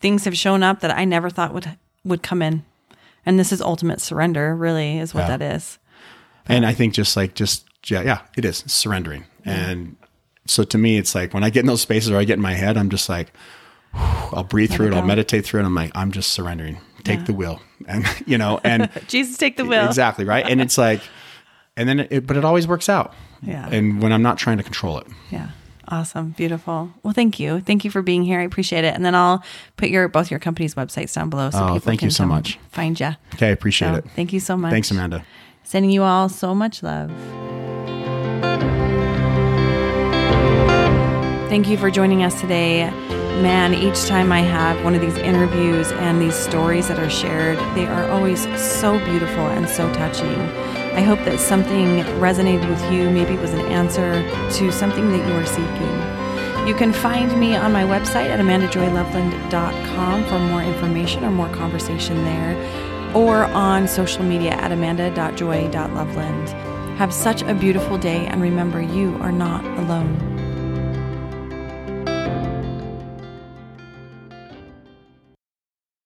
things have shown up that I never thought would would come in. And this is ultimate surrender, really, is what Yeah. that is. And I think just like just yeah, yeah, it is surrendering. And so to me, it's like when I get in those spaces or I get in my head, I'm just like, I'll breathe through it. I'll meditate through it. I'm like, I'm just surrendering. Take the wheel, and you know, and Jesus, take the wheel. exactly right. And it's like, and then it, but it always works out. Yeah. And when I'm not trying to control it. Yeah. Awesome. Beautiful. Well, thank you. Thank you for being here. I appreciate it. And then I'll put your both your company's websites down below so Oh, people thank you can so much. find you. Okay, I appreciate So, it. thank you so much. Thanks, Amanda. Sending you all so much love. Thank you for joining us today. Man, each time I have one of these interviews and these stories that are shared, they are always so beautiful and so touching. I hope that something resonated with you. Maybe it was an answer to something that you are seeking. You can find me on my website at amandajoyloveland.com for more information or more conversation there, or on social media at amanda.joy.loveland. Have such a beautiful day, and remember, you are not alone.